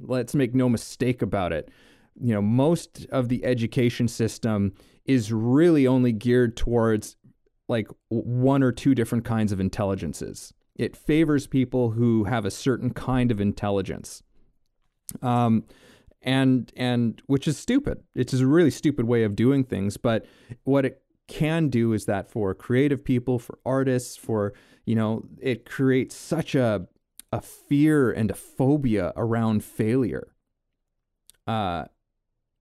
let's make no mistake about it. You know, most of the education system is really only geared towards like one or two different kinds of intelligences. It favors people who have a certain kind of intelligence. Um, and and which is stupid. It's a really stupid way of doing things. But what it can do is that for creative people, for artists, for you know, it creates such a a fear and a phobia around failure. Uh,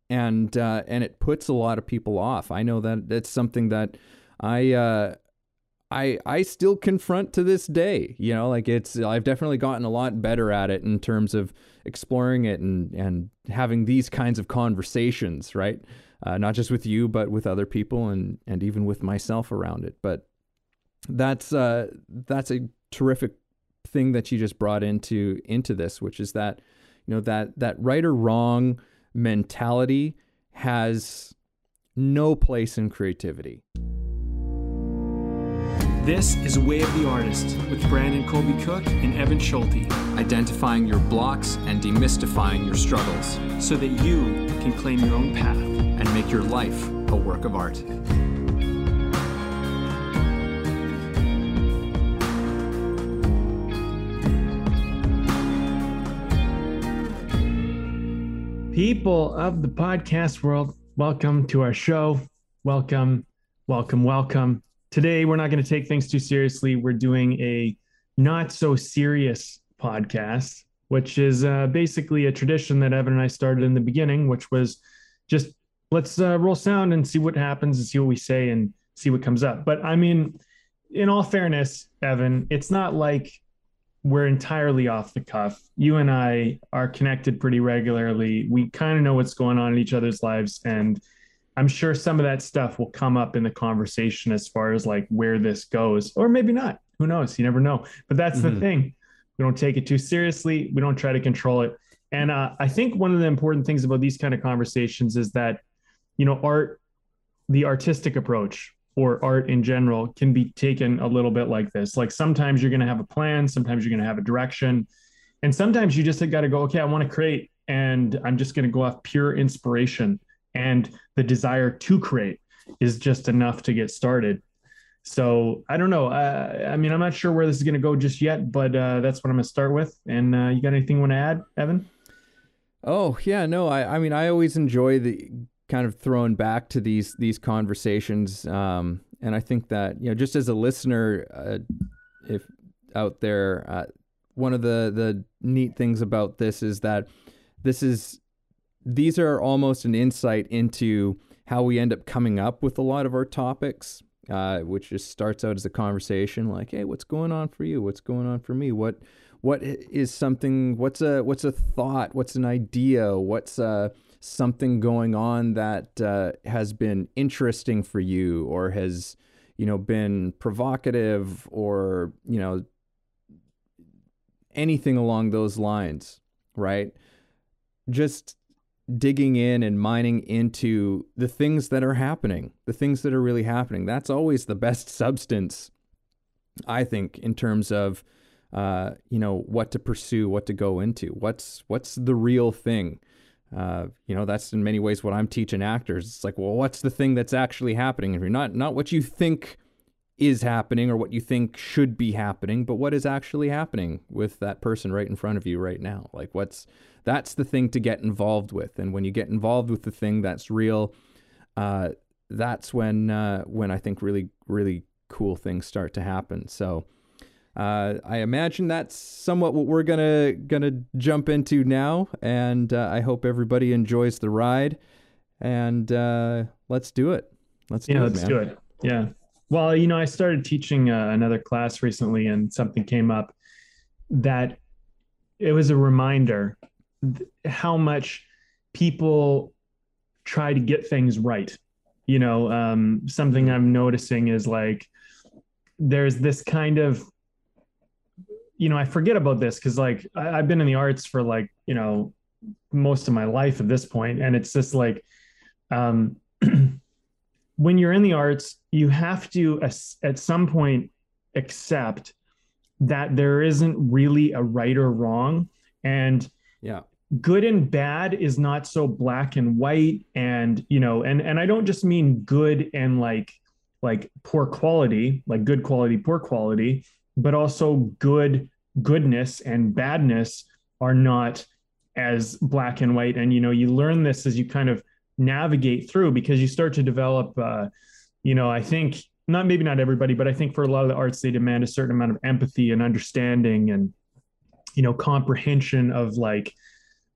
and uh, and it puts a lot of people off. I know that it's something that I uh, I I still confront to this day. You know, like it's I've definitely gotten a lot better at it in terms of exploring it and and having these kinds of conversations, right? Uh, not just with you, but with other people and and even with myself around it. But that's uh, that's a terrific thing that you just brought into into this, which is that you know that that right or wrong mentality has no place in creativity. This is Way of the Artist with Brandon Colby Cook and Evan Schulte. Identifying your blocks and demystifying your struggles so that you can claim your own path and make your life a work of art. People of the podcast world, welcome to our show. Welcome, welcome, welcome. Today, we're not going to take things too seriously. We're doing a not so serious podcast, which is uh, basically a tradition that Evan and I started in the beginning, which was just let's uh, roll sound and see what happens and see what we say and see what comes up. But I mean, in all fairness, Evan, it's not like we're entirely off the cuff. You and I are connected pretty regularly. We kind of know what's going on in each other's lives. And I'm sure some of that stuff will come up in the conversation as far as like where this goes, or maybe not. Who knows? You never know. But that's mm-hmm. the thing. We don't take it too seriously. We don't try to control it. And uh, I think one of the important things about these kind of conversations is that, you know, art, the artistic approach or art in general can be taken a little bit like this. Like sometimes you're going to have a plan, sometimes you're going to have a direction. And sometimes you just got to go, okay, I want to create and I'm just going to go off pure inspiration and the desire to create is just enough to get started. So I don't know. Uh, I mean, I'm not sure where this is going to go just yet, but uh, that's what I'm going to start with. And uh, you got anything you want to add, Evan? Oh yeah, no. I I mean, I always enjoy the kind of thrown back to these these conversations, um, and I think that you know, just as a listener, uh, if out there, uh, one of the the neat things about this is that this is these are almost an insight into how we end up coming up with a lot of our topics, uh, which just starts out as a conversation like, "Hey, what's going on for you? What's going on for me? What what is something? What's a what's a thought? What's an idea? What's uh, something going on that uh, has been interesting for you, or has you know been provocative, or you know anything along those lines, right? Just digging in and mining into the things that are happening, the things that are really happening. That's always the best substance, I think, in terms of uh, you know what to pursue, what to go into, what's what's the real thing. Uh, you know, that's in many ways what I'm teaching actors. It's like, well, what's the thing that's actually happening? And not not what you think is happening or what you think should be happening, but what is actually happening with that person right in front of you right now. Like what's that's the thing to get involved with. And when you get involved with the thing that's real, uh, that's when uh, when I think really really cool things start to happen. So uh, I imagine that's somewhat what we're gonna gonna jump into now, and uh, I hope everybody enjoys the ride. And uh, let's do it. Let's yeah, do it, let's man. do it. Yeah. Well, you know, I started teaching uh, another class recently, and something came up that it was a reminder how much people try to get things right. You know, um, something I'm noticing is like there's this kind of, you know, I forget about this because like I, I've been in the arts for like, you know, most of my life at this point, and it's just like, um, when you're in the arts, you have to at some point accept that there isn't really a right or wrong. And yeah, good and bad is not so black and white and you know and and i don't just mean good and like like poor quality like good quality poor quality but also good goodness and badness are not as black and white and you know you learn this as you kind of navigate through because you start to develop uh you know i think not maybe not everybody but i think for a lot of the arts they demand a certain amount of empathy and understanding and you know comprehension of like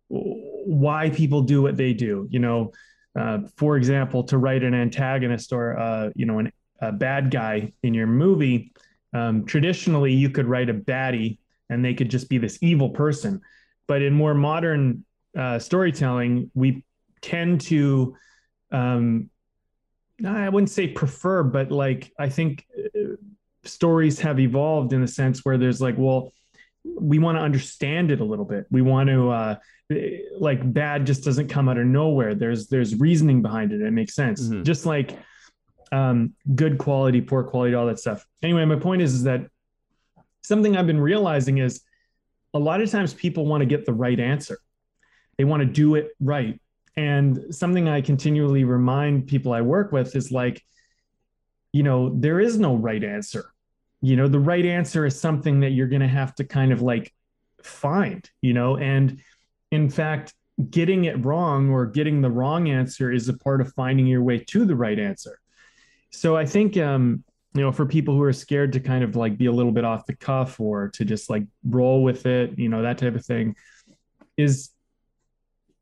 why people do what they do. You know, uh, for example, to write an antagonist or uh, you know an, a bad guy in your movie, um, traditionally you could write a baddie and they could just be this evil person. But in more modern uh, storytelling, we tend to, um, I wouldn't say prefer, but like I think uh, stories have evolved in the sense where there's like, well, we want to understand it a little bit. We want to uh, like bad just doesn't come out of nowhere. There's there's reasoning behind it. It makes sense. Mm-hmm. Just like um, good quality, poor quality, all that stuff. Anyway, my point is is that something I've been realizing is a lot of times people want to get the right answer. They want to do it right. And something I continually remind people I work with is like, you know, there is no right answer you know the right answer is something that you're going to have to kind of like find you know and in fact getting it wrong or getting the wrong answer is a part of finding your way to the right answer so i think um you know for people who are scared to kind of like be a little bit off the cuff or to just like roll with it you know that type of thing is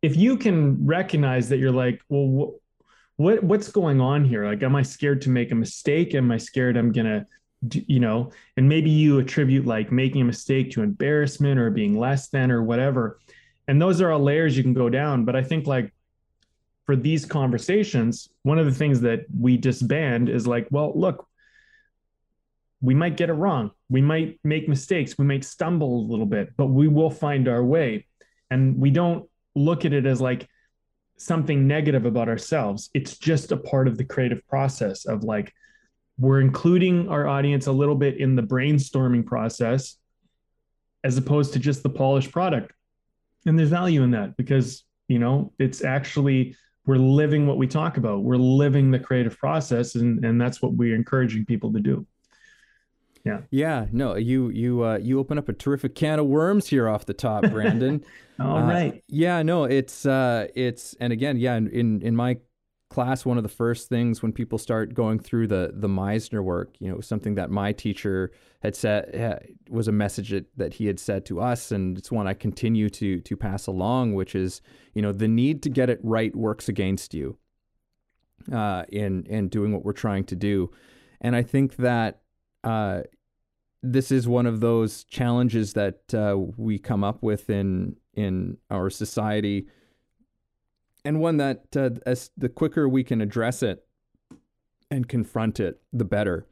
if you can recognize that you're like well wh- what what's going on here like am i scared to make a mistake am i scared i'm to you know, and maybe you attribute like making a mistake to embarrassment or being less than or whatever. And those are all layers you can go down. But I think like for these conversations, one of the things that we disband is like, well, look, we might get it wrong. We might make mistakes. We might stumble a little bit, but we will find our way. And we don't look at it as like something negative about ourselves. It's just a part of the creative process of like, we're including our audience a little bit in the brainstorming process as opposed to just the polished product and there's value in that because you know it's actually we're living what we talk about. We're living the creative process and and that's what we're encouraging people to do. Yeah. Yeah no you you uh you open up a terrific can of worms here off the top brandon. All uh, right. yeah no it's uh it's and again yeah in in my class, one of the first things when people start going through the the Meisner work, you know, something that my teacher had said was a message that, that he had said to us, and it's one I continue to to pass along, which is, you know, the need to get it right works against you uh, in in doing what we're trying to do, and I think that. Uh, this is one of those challenges that uh, we come up with in in our society and one that uh, as the quicker we can address it and confront it, the better.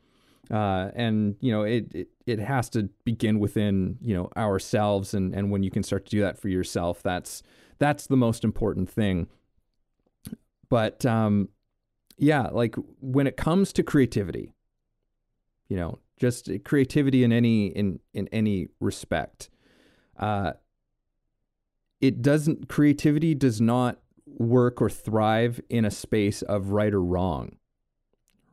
Uh, and you know, it, it it has to begin within you know ourselves, and and when you can start to do that for yourself, that's that's the most important thing. But um, yeah, like when it comes to creativity, you know, just creativity in any in in any respect, uh, it doesn't creativity does not work or thrive in a space of right or wrong,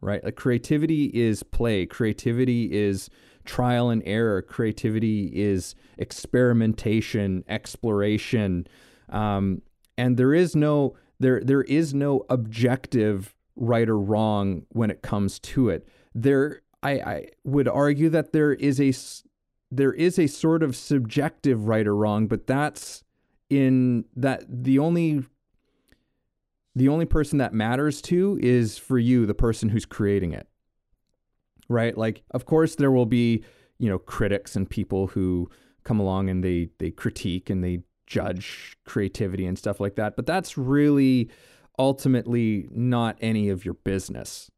right? Like creativity is play, creativity is trial and error, creativity is experimentation, exploration, um, and there is no there there is no objective right or wrong when it comes to it. There, I, I would argue that there is a there is a sort of subjective right or wrong, but that's in that the only the only person that matters to is for you, the person who's creating it. Right? Like, of course, there will be, you know, critics and people who come along and they they critique and they judge creativity and stuff like that. But that's really ultimately not any of your business.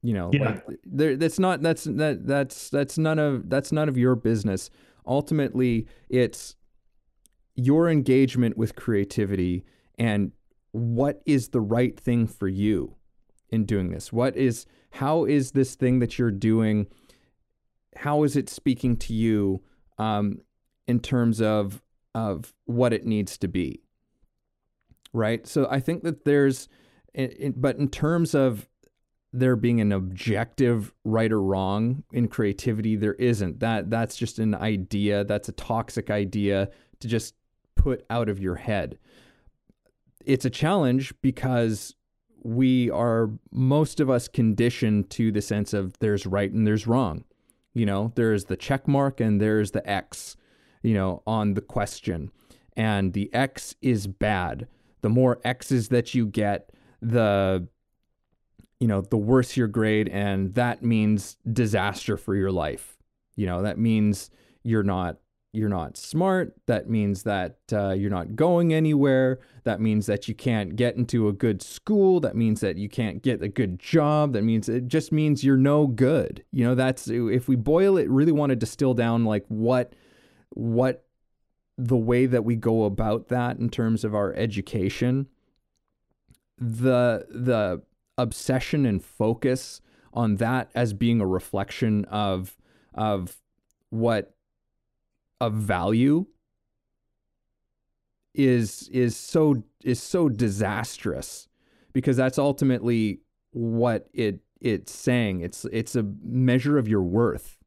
You know, yeah. like there, that's not that's that that's that's none of that's none of your business. Ultimately, it's your engagement with creativity and what is the right thing for you in doing this? What is how is this thing that you're doing? How is it speaking to you um, in terms of of what it needs to be. Right? So I think that there's but in terms of there being an objective right or wrong in creativity there isn't that that's just an idea that's a toxic idea to just put out of your head it's a challenge because we are most of us conditioned to the sense of there's right and there's wrong. You know, there's the check mark and there's the X, you know, on the question. And the X is bad. The more X's that you get, the you know, the worse your grade and that means disaster for your life. You know, that means you're not you're not smart. That means that uh, you're not going anywhere. That means that you can't get into a good school. That means that you can't get a good job. That means it just means you're no good. You know, that's if we boil it, really want to distill down like what what the way that we go about that in terms of our education. The the obsession and focus on that as being a reflection of of what of value is is so is so disastrous because that's ultimately what it it's saying. It's it's a measure of your worth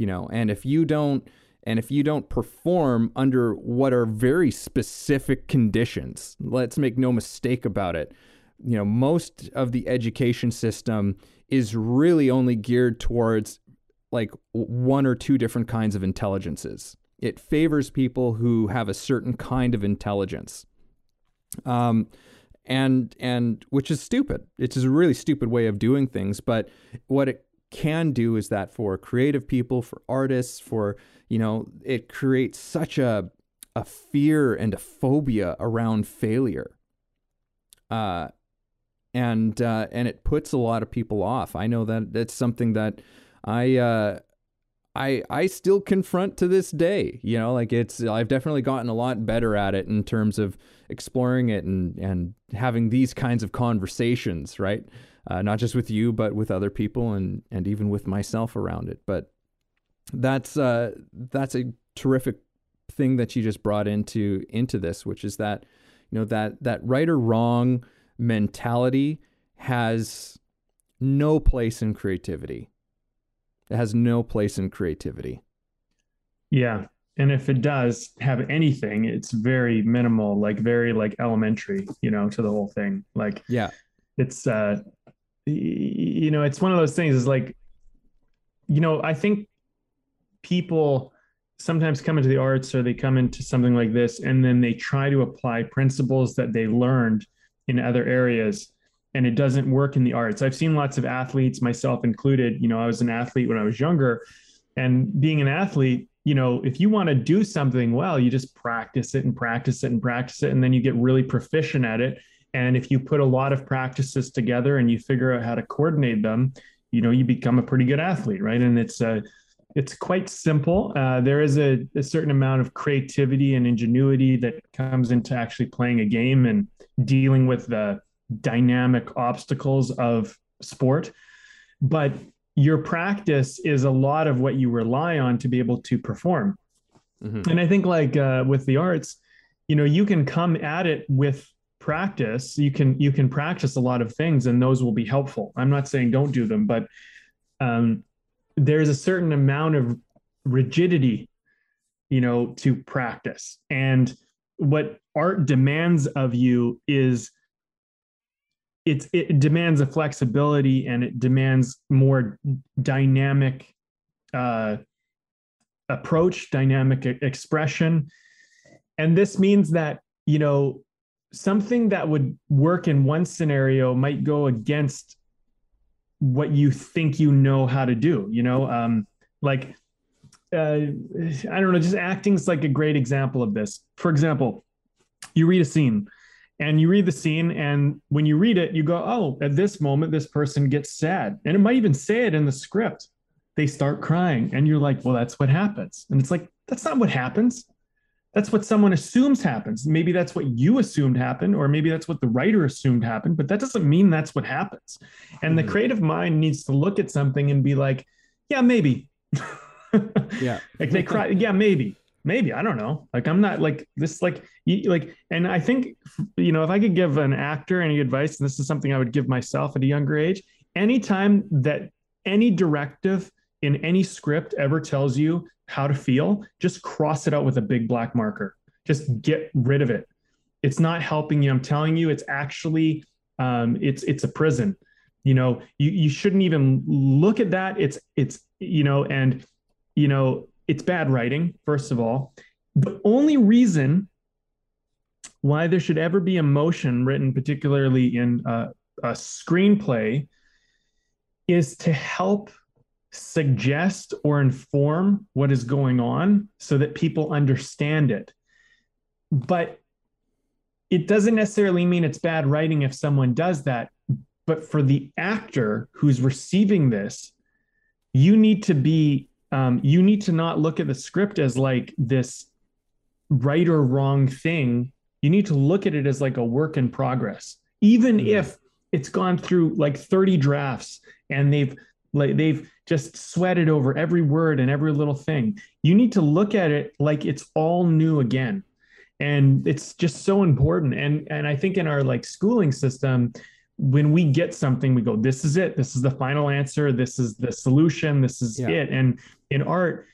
you know and if you don't and if you don't perform under what are very specific conditions let's make no mistake about it you know most of the education system is really only geared towards like one or two different kinds of intelligences. It favors people who have a certain kind of intelligence. Um, and and which is stupid. It's a really stupid way of doing things. But what it can do is that for creative people, for artists, for you know, it creates such a a fear and a phobia around failure. Uh, and uh, and it puts a lot of people off. I know that that's something that I uh, I I still confront to this day. You know, like it's I've definitely gotten a lot better at it in terms of exploring it and and having these kinds of conversations, right? Uh, not just with you, but with other people and and even with myself around it. But that's uh, that's a terrific thing that you just brought into into this, which is that you know that that right or wrong mentality has no place in creativity it has no place in creativity. Yeah. And if it does have anything, it's very minimal, like very like elementary, you know, to the whole thing. Like, yeah, it's, uh, you know, it's one of those things is like, you know, I think people sometimes come into the arts or they come into something like this and then they try to apply principles that they learned in other areas and it doesn't work in the arts. I've seen lots of athletes, myself included. You know, I was an athlete when I was younger, and being an athlete, you know, if you want to do something well, you just practice it and practice it and practice it, and then you get really proficient at it. And if you put a lot of practices together and you figure out how to coordinate them, you know, you become a pretty good athlete, right? And it's a uh, it's quite simple. Uh, there is a, a, certain amount of creativity and ingenuity that comes into actually playing a game and dealing with the dynamic obstacles of sport. But your practice is a lot of what you rely on to be able to perform. Mm-hmm. And I think, like uh, with the arts, you know, you can come at it with practice. You can you can practice a lot of things, and those will be helpful. I'm not saying don't do them, but um, there's a certain amount of rigidity, you know, to practice. And what art demands of you is it's it demands a flexibility and it demands more dynamic uh, approach, dynamic expression, and this means that you know something that would work in one scenario might go against what you think you know how to do. You know, um, like uh, I don't know, just acting's like a great example of this. For example, you read a scene and you read the scene and when you read it you go oh at this moment this person gets sad. And it might even say it in the script. They start crying and you're like well that's what happens. And it's like that's not what happens. That's what someone assumes happens. Maybe that's what you assumed happened or maybe that's what the writer assumed happened but that doesn't mean that's what happens. And mm-hmm. the creative mind needs to look at something and be like yeah maybe. Yeah. Like they cry yeah maybe maybe I don't know. Like I'm not like this like like and I think you know if I could give an actor any advice and this is something I would give myself at a younger age anytime that any directive in any script ever tells you how to feel just cross it out with a big black marker. Just get rid of it. It's not helping you. I'm telling you it's actually um, it's it's a prison. You know you, you shouldn't even look at that. It's it's you know and you know it's bad writing, first of all. The only reason why there should ever be emotion written, particularly in a, a screenplay, is to help suggest or inform what is going on so that people understand it. But it doesn't necessarily mean it's bad writing if someone does that. But for the actor who's receiving this, you need to be um, you need to not look at the script as like this right or wrong thing. You need to look at it as like a work in progress, even mm-hmm. if it's gone through like 30 drafts and they've like they've just sweated over every word and every little thing. You need to look at it like it's all new again. And it's just so important. And and I think in our like schooling system, when we get something, we go, this is it. This is the final answer. This is the solution. This is yeah. it. And in art,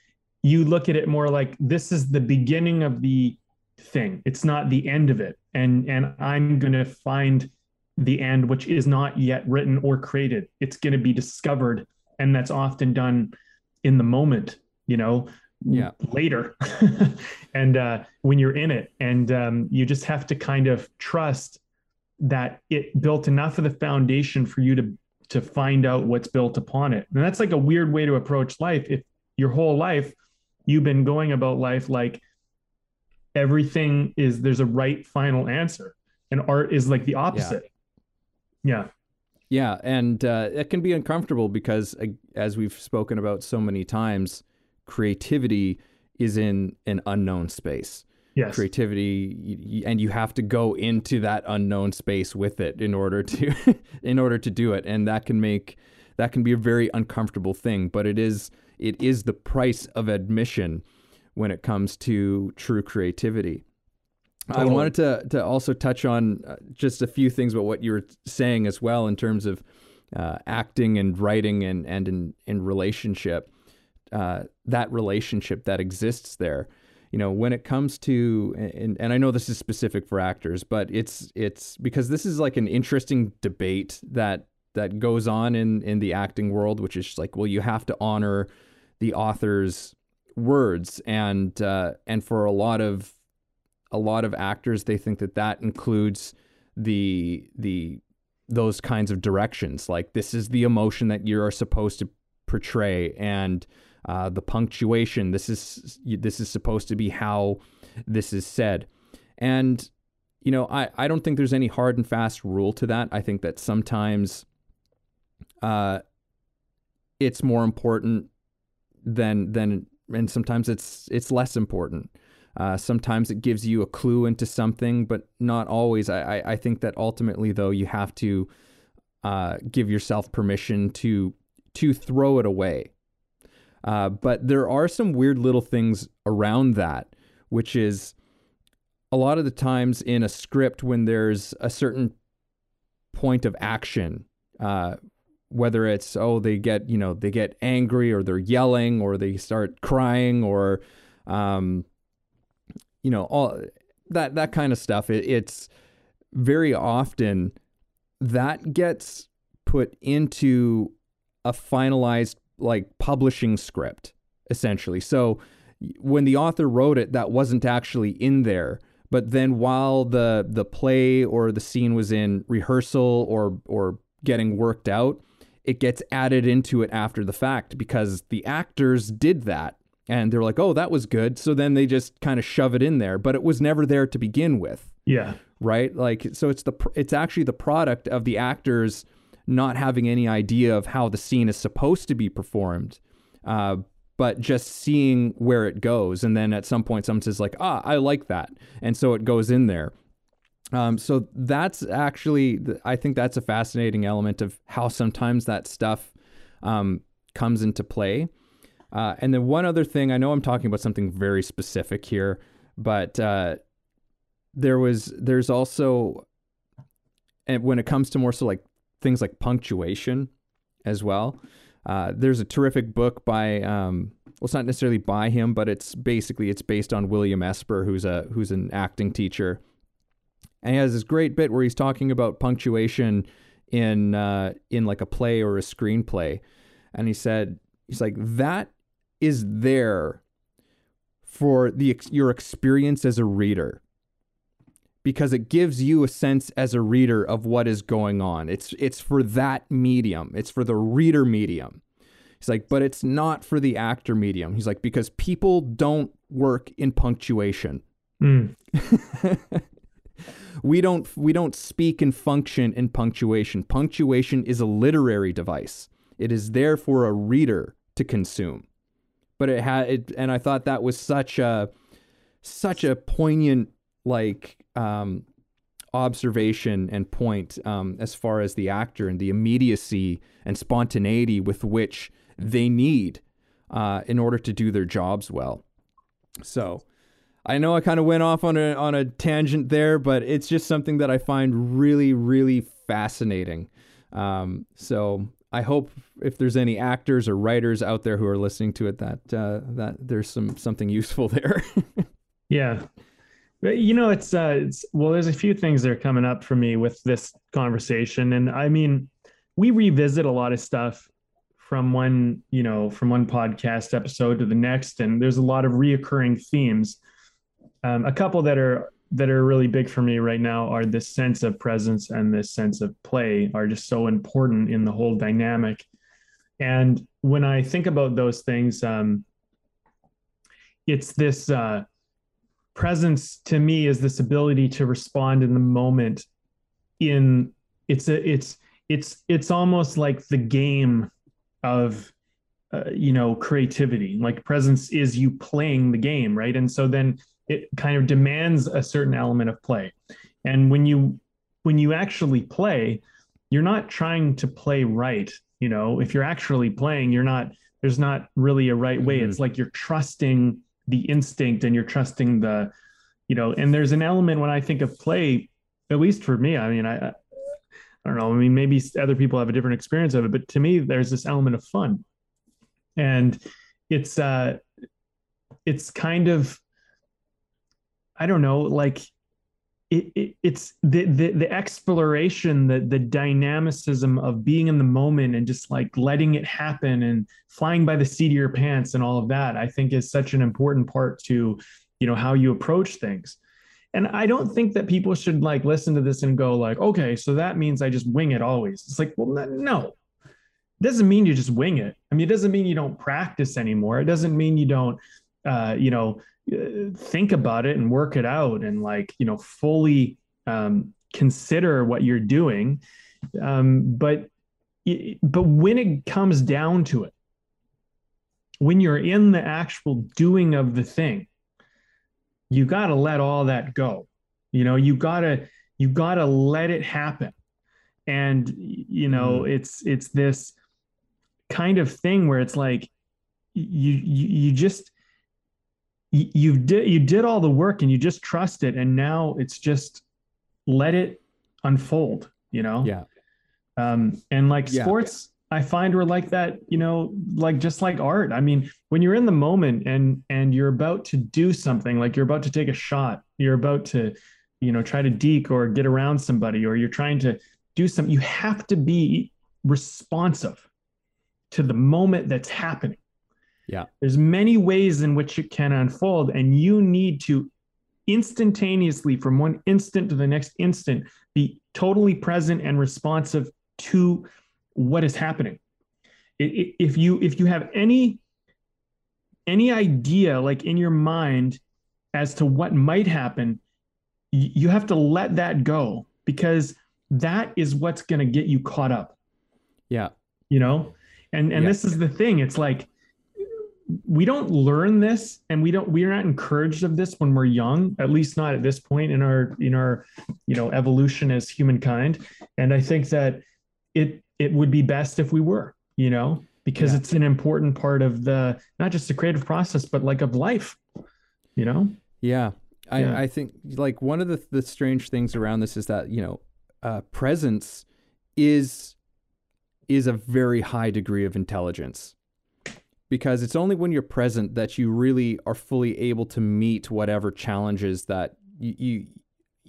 you look at it more like this is the beginning of the thing. It's not the end of it. And and I'm gonna find the end, which is not yet written or created. It's gonna be discovered. And that's often done in the moment, you know, yeah later and uh, when you're in it and um, you just have to kind of trust that it built enough of the foundation for you to to find out what's built upon it. And that's like a weird way to approach life. If your whole life you've been going about life like everything is there's a right final answer and art is like the opposite. Yeah. Yeah, and uh, it can be uncomfortable because, uh, as we've spoken about so many times, creativity is in an unknown space yes. creativity and you have to go into that unknown space with it in order to in order to do it and that can make that can be a very uncomfortable thing but it is it is the price of admission when it comes to true creativity totally. i wanted to to also touch on uh, just a few things about what you were saying as well in terms of uh, acting and writing and and in in relationship uh, that relationship that exists there you know when it comes to and, and i know this is specific for actors but it's it's because this is like an interesting debate that that goes on in in the acting world which is like well you have to honor the author's words. And uh, and for a lot of a lot of actors they think that that includes the the those kinds of directions. Like this is the emotion that you are supposed to portray. And uh, the punctuation. This is this is supposed to be how this is said, and you know I I don't think there's any hard and fast rule to that. I think that sometimes, uh, it's more important than than and sometimes it's it's less important. Uh, sometimes it gives you a clue into something, but not always. I, I, I think that ultimately, though, you have to uh, give yourself permission to to throw it away. Uh, but there are some weird little things around that, which is a lot of the times in a script when there's a certain point of action, uh, whether it's oh they get you know they get angry or they're yelling or they start crying or um, you know all that that kind of stuff. It, it's very often that gets put into a finalized like publishing script essentially. So when the author wrote it, that wasn't actually in there. But then while the the play or the scene was in rehearsal or or getting worked out, it gets added into it after the fact because the actors did that and they're like, "Oh, that was good." So then they just kind of shove it in there, but it was never there to begin with. Yeah. Right? Like so it's the it's actually the product of the actors not having any idea of how the scene is supposed to be performed, uh, but just seeing where it goes. And then at some point, someone says, like, ah, I like that. And so it goes in there. Um, so that's actually, I think that's a fascinating element of how sometimes that stuff um, comes into play. Uh, and then one other thing, I know I'm talking about something very specific here, but uh, there was there's also, and when it comes to more so like things like punctuation, as well. Uh, there's a terrific book by um, well, it's not necessarily by him, but it's basically it's based on William Esper, who's a who's an acting teacher, and he has this great bit where he's talking about punctuation in uh, in like a play or a screenplay, and he said he's like that is there for the your experience as a reader because it gives you a sense as a reader of what is going on. It's it's for that medium. It's for the reader medium. He's like, but it's not for the actor medium. He's like, because people don't work in punctuation. Mm. we don't we don't speak and function in punctuation. Punctuation is a literary device. It is there for a reader to consume. But it had it, and I thought that was such a such a poignant like um, observation and point um, as far as the actor and the immediacy and spontaneity with which they need uh, in order to do their jobs well. So I know I kind of went off on a on a tangent there, but it's just something that I find really really fascinating. Um, so I hope if there's any actors or writers out there who are listening to it that uh, that there's some something useful there. yeah. You know, it's uh, it's well, there's a few things that are coming up for me with this conversation, and I mean, we revisit a lot of stuff from one you know from one podcast episode to the next and there's a lot of reoccurring themes. Um, a couple that are that are really big for me right now are this sense of presence and this sense of play are just so important in the whole dynamic. And when i think about those things um, it's this uh, presence to me is this ability to respond in the moment in it's a it's it's it's almost like the game of uh, you know creativity. Like presence is you playing the game right? And so then it kind of demands a certain element of play. And when you when you actually play you're not trying to play right you know? If you're actually playing you're not there's not really a right way. Mm-hmm. it's like you're trusting the instinct and you're trusting the you know and there's an element when i think of play at least for me i mean i I don't know. I mean, maybe other people have a different experience of it, but to me, there's this element of fun, and it's uh, it's kind of, I don't know, like it, it, it's the, the the exploration, the the dynamicism of being in the moment and just like letting it happen and flying by the seat of your pants and all of that. I think is such an important part to, you know, how you approach things. And I don't think that people should like listen to this and go like, okay, so that means I just wing it always. It's like, well, no, it doesn't mean you just wing it. I mean, it doesn't mean you don't practice anymore. It doesn't mean you don't, uh, you know, uh, think about it and work it out and like, you know, fully um, consider what you're doing. Um, but, but when it comes down to it, when you're in the actual doing of the thing, you got to let all that go you know you got to you got to let it happen and you know mm. it's it's this kind of thing where it's like you you, you just you, you did you did all the work and you just trust it and now it's just let it unfold you know yeah um and like yeah. sports I find we're like that, you know, like just like art. I mean, when you're in the moment and and you're about to do something, like you're about to take a shot, you're about to, you know, try to deke or get around somebody, or you're trying to do something, you have to be responsive to the moment that's happening. Yeah. There's many ways in which it can unfold, and you need to instantaneously, from one instant to the next instant, be totally present and responsive to what is happening. If you if you have any any idea like in your mind as to what might happen, you have to let that go because that is what's going to get you caught up. Yeah. You know? And and yeah. this is the thing. It's like we don't learn this and we don't we're not encouraged of this when we're young at least not at this point in our in our you know evolution as humankind and i think that it it would be best if we were, you know? because Yeah. it's an important part of the not just the creative process, but like of life. You know? Yeah. I, Yeah. I think like one of the, the strange things around this is that, you know, uh, presence is is a very high degree of intelligence. Because it's only when you're present that you really are fully able to meet whatever challenges that you, you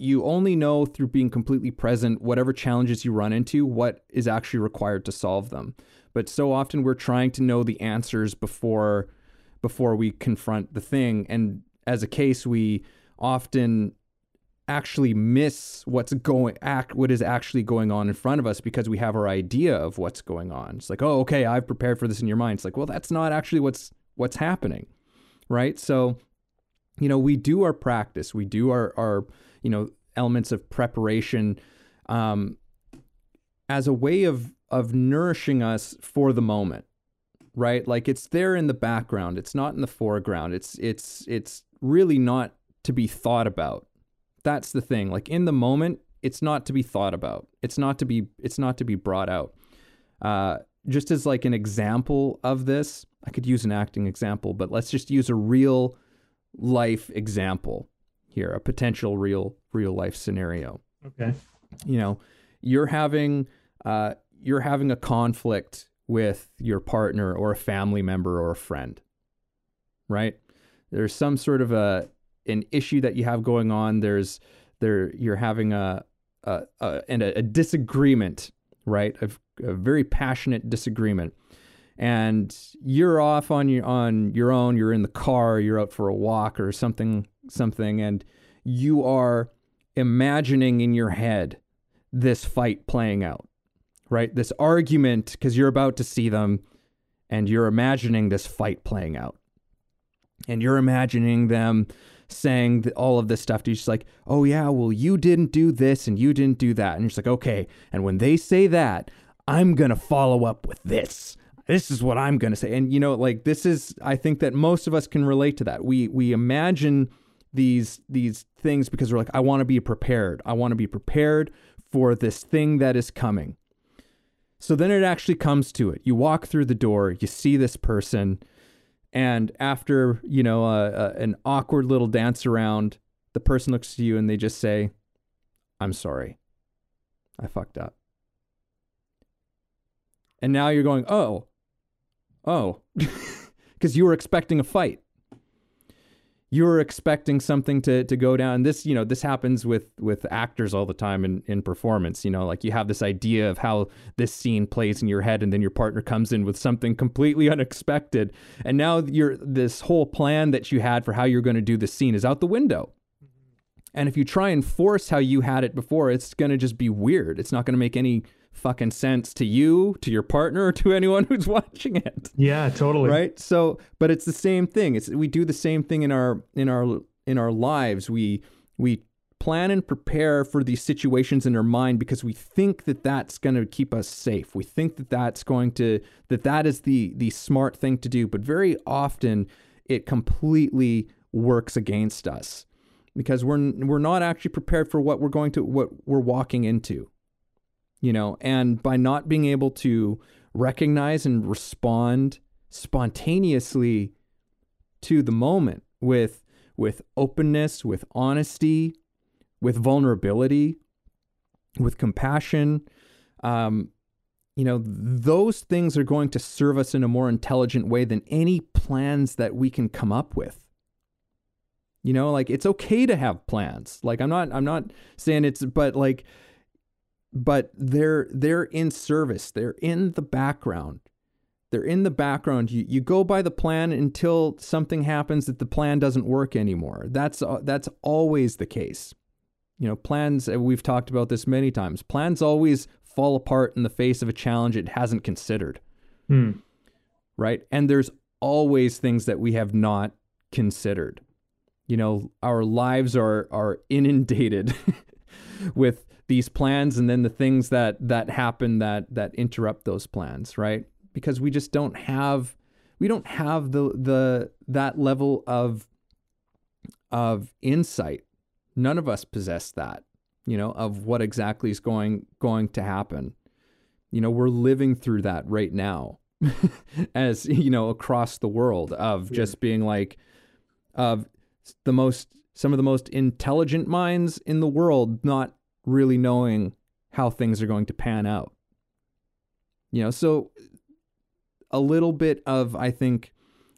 you only know through being completely present whatever challenges you run into what is actually required to solve them. But so often we're trying to know the answers before before we confront the thing and as a case we often actually miss what's going act what is actually going on in front of us because we have our idea of what's going on. It's like, "Oh, okay, I've prepared for this in your mind." It's like, "Well, that's not actually what's what's happening." Right? So, you know, we do our practice, we do our our, you know, elements of preparation um as a way of of nourishing us for the moment right like it's there in the background it's not in the foreground it's it's it's really not to be thought about that's the thing like in the moment it's not to be thought about. It's not to be it's not to be brought out. Uh just as like an example of this i could use an acting example but let's just use a real life example here a potential real real life scenario. Okay. you know you're having uh, you're having a conflict with your partner or a family member or a friend right? There's some sort of a an issue that you have going on there's there you're having a a, a and a, a disagreement right a, a very passionate disagreement and you're off on your on your own you're in the car you're out for a walk or something something and you are imagining in your head this fight playing out, right? This argument, because you're about to see them and you're imagining this fight playing out. And you're imagining them saying all of this stuff to you, just like, oh, yeah, well, you didn't do this and you didn't do that. And you're just like, okay. And when they say that, I'm going to follow up with this. This is what I'm going to say. And, you know, like, this is, I think that most of us can relate to that. We, we imagine these these things because we're like I want to be prepared. I want to be prepared for this thing that is coming. So then it actually comes to it. You walk through the door, you see this person, and after, you know, a, a, an awkward little dance around, the person looks to you and they just say, "I'm sorry. I fucked up." And now you're going, "Oh. Oh." Cuz you were expecting a fight you're expecting something to to go down. This you know this happens with with actors all the time in in performance you know like you have this idea of how this scene plays in your head and then your partner comes in with something completely unexpected. And now you're this whole plan that you had for how you're going to do the scene is out the window. Mm-hmm. And if you try and force how you had it before it's going to just be weird. It's not going to make any fucking sense to you to your partner or to anyone who's watching it. Yeah, totally. right? So but it's the same thing. It's we do the same thing in our in our in our lives. We we plan and prepare for these situations in our mind because we think that that's going to keep us safe. We think that that's going to that that is the the smart thing to do. But very often it completely works against us because we're we're not actually prepared for what we're going to what we're walking into you know and by not being able to recognize and respond spontaneously to the moment with with openness with honesty with vulnerability with compassion um you know those things are going to serve us in a more intelligent way than any plans that we can come up with. You know like it's okay to have plans. Like i'm not i'm not saying it's but like but they're they're in service. They're in the background. They're in the background. You you go by the plan until something happens that the plan doesn't work anymore. That's uh, that's always the case. You know plans we've talked about this many times plans always fall apart in the face of a challenge it hasn't considered. Hmm. right? And there's always things that we have not considered. You know our lives are are inundated with these plans and then the things that that happen that that interrupt those plans right? Because we just don't have we don't have the the that level of of insight. None of us possess that you know of what exactly is going going to happen. You know we're living through that right now as you know across the world of just being like of the most some of the most intelligent minds in the world not really knowing how things are going to pan out. You know so a little bit of i think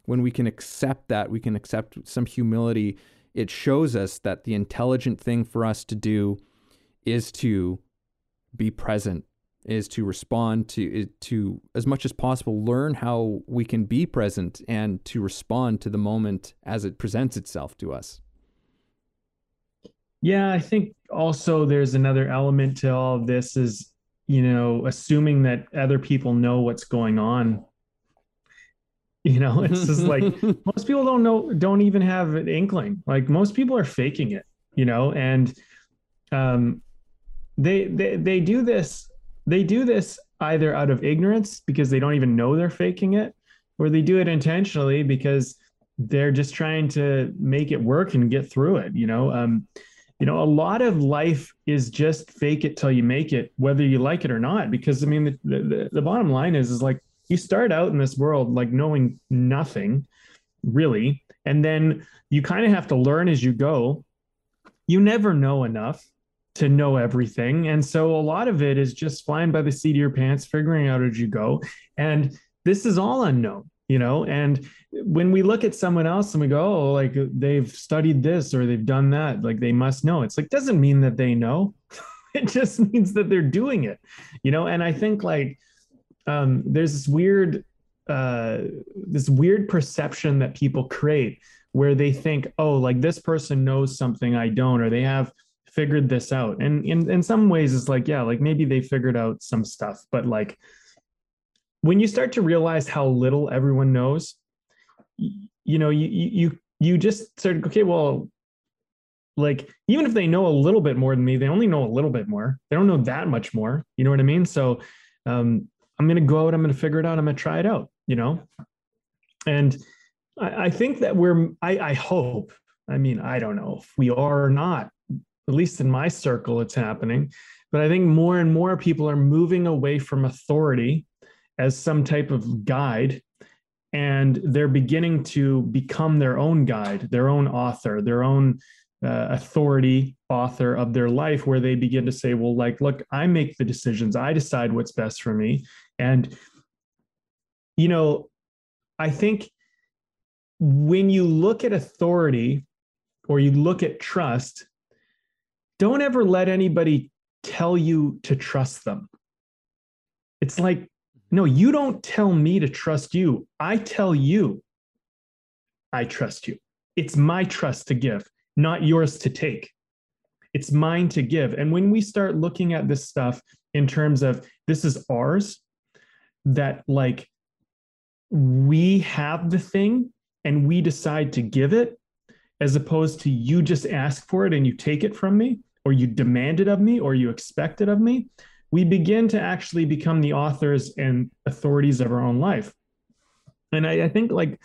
when we can accept that we can accept some humility it shows us that the intelligent thing for us to do is to be present is to respond to to as much as possible learn how we can be present and to respond to the moment as it presents itself to us yeah i think also there's another element to all of this is you know assuming that other people know what's going on you know it's just like most people don't know don't even have an inkling like most people are faking it you know and um they they, they do this they do this either out of ignorance because they don't even know they're faking it, or they do it intentionally because they're just trying to make it work and get through it. You know, um, you know, a lot of life is just fake it till you make it, whether you like it or not. Because I mean, the, the, the bottom line is, is like you start out in this world like knowing nothing really, and then you kind of have to learn as you go. You never know enough to know everything. And so a lot of it is just flying by the seat of your pants, figuring out as you go. And this is all unknown, you know? And when we look at someone else and we go, oh, like they've studied this or they've done that, like they must know. It's like, doesn't mean that they know. it just means that they're doing it, you know? And I think like um, there's this weird, uh, this weird perception that people create where they think, oh, like this person knows something I don't, or they have figured this out. And in, in some ways, it's like, yeah, like maybe they figured out some stuff, but like when you start to realize how little everyone knows, you, know, you, you, you just start, okay, well, like even if they know a little bit more than me, they only know a little bit more. They don't know that much more. You know what I mean? So um, I'm going to go out, I'm going to figure it out, I'm going to try it out, you know? And I, I think that we're, I, I hope, I mean, I don't know if we are or not, at least in my circle, it's happening. But I think more and more people are moving away from authority as some type of guide and they're beginning to become their own guide, their own author, their own uh, authority author of their life, where they begin to say, well, like, look, I make the decisions, I decide what's best for me. And, you know, I think when you look at authority or you look at trust, don't ever let anybody tell you to trust them. It's like, no, you don't tell me to trust you. I tell you I trust you. It's my trust to give, not yours to take. It's mine to give. And when we start looking at this stuff in terms of this is ours, that like we have the thing and we decide to give it, as opposed to you just ask for it and you take it from me, or you demand it of me or you expect it of me, we begin to actually become the authors and authorities of our own life. And I, I think like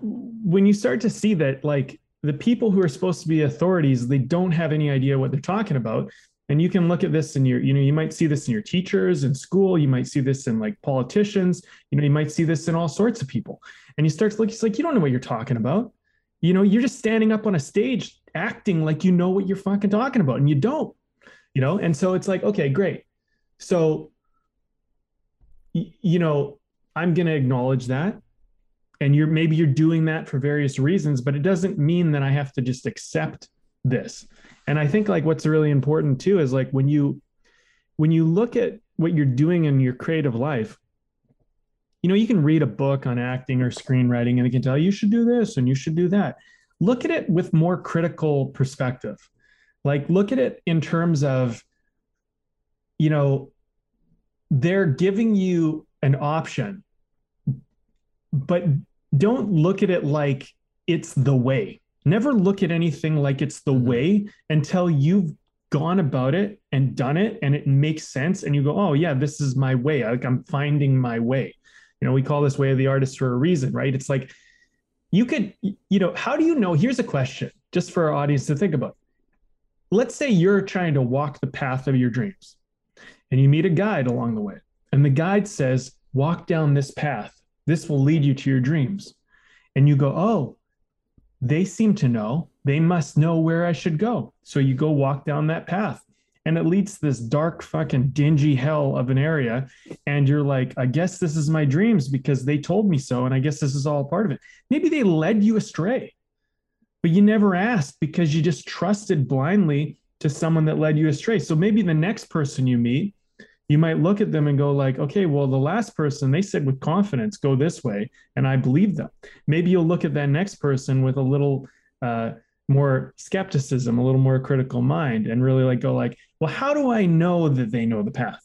when you start to see that like the people who are supposed to be authorities, they don't have any idea what they're talking about. And you can look at this in your, you know, you might see this in your teachers in school. You might see this in like politicians. You know, you might see this in all sorts of people. And you start to look, it's like, you don't know what you're talking about. You know, you're just standing up on a stage acting like you know what you're fucking talking about and you don't you know? And so it's like okay great. So y- you know i'm going to acknowledge that. And you're maybe you're doing that for various reasons but it doesn't mean that i have to just accept this. And i think like what's really important too is like when you when you look at what you're doing in your creative life you know you can read a book on acting or screenwriting and it can tell you, you should do this and you should do that. Look at it with more critical perspective. Like, look at it in terms of, you know, they're giving you an option, but don't look at it like it's the way. Never look at anything like it's the mm-hmm. way until you've gone about it and done it and it makes sense and you go oh yeah this is my way like i'm finding my way you know we call this way of the artist for a reason right it's like you could, you know, how do you know? Here's a question just for our audience to think about. Let's say you're trying to walk the path of your dreams and you meet a guide along the way, and the guide says, walk down this path. This will lead you to your dreams. And you go, oh, they seem to know. They must know where I should go. So you go walk down that path and it leads to this dark fucking dingy hell of an area and you're like i guess this is my dreams because they told me so and i guess this is all part of it maybe they led you astray but you never asked because you just trusted blindly to someone that led you astray. So maybe the next person you meet you might look at them and go like okay well the last person they said with confidence go this way and i believe them. Maybe you'll look at that next person with a little uh, more skepticism, a little more critical mind, and really like go like, well, how do I know that they know the path?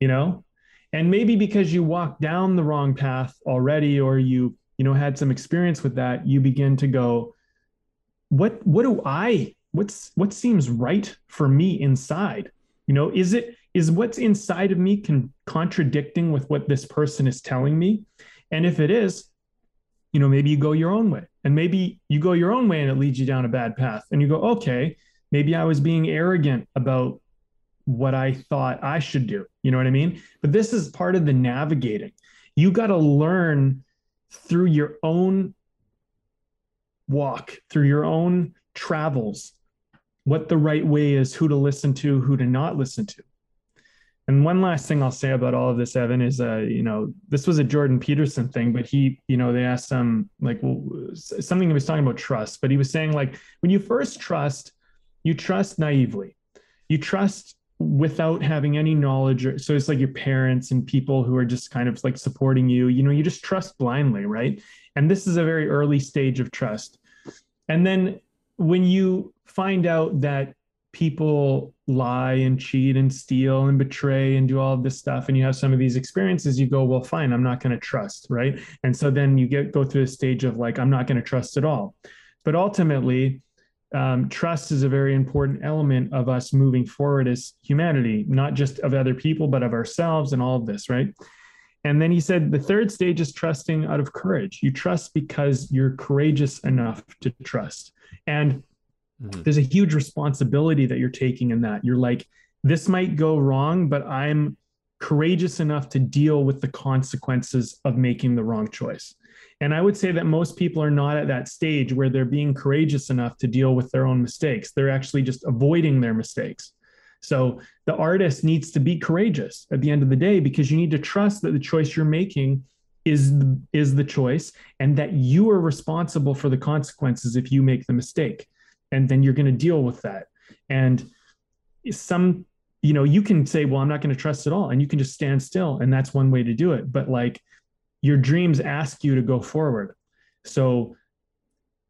You know, and maybe because you walked down the wrong path already, or you you know had some experience with that, you begin to go, what what do I what's what seems right for me inside? You know, is it is what's inside of me con- contradicting with what this person is telling me? And if it is, you know, maybe you go your own way and maybe you go your own way and it leads you down a bad path. And you go, okay, maybe I was being arrogant about what I thought I should do. You know what I mean? But this is part of the navigating. You got to learn through your own walk, through your own travels, what the right way is, who to listen to, who to not listen to. And one last thing I'll say about all of this, Evan, is uh, you know, this was a Jordan Peterson thing, but he, you know, they asked him like, well, something he was talking about trust, but he was saying like, when you first trust, you trust naively, you trust without having any knowledge. Or, so it's like your parents and people who are just kind of like supporting you. You know, you just trust blindly, right? And this is a very early stage of trust. And then when you find out that people lie and cheat and steal and betray and do all of this stuff and you have some of these experiences you go well fine i'm not going to trust right and so then you get go through a stage of like i'm not going to trust at all but ultimately um, trust is a very important element of us moving forward as humanity not just of other people but of ourselves and all of this right and then he said the third stage is trusting out of courage you trust because you're courageous enough to trust and Mm-hmm. There's a huge responsibility that you're taking in that. You're like, this might go wrong, but I'm courageous enough to deal with the consequences of making the wrong choice. And I would say that most people are not at that stage where they're being courageous enough to deal with their own mistakes. They're actually just avoiding their mistakes. So the artist needs to be courageous at the end of the day because you need to trust that the choice you're making is the, is the choice and that you are responsible for the consequences if you make the mistake and then you're going to deal with that and some you know you can say well i'm not going to trust at all and you can just stand still and that's one way to do it but like your dreams ask you to go forward so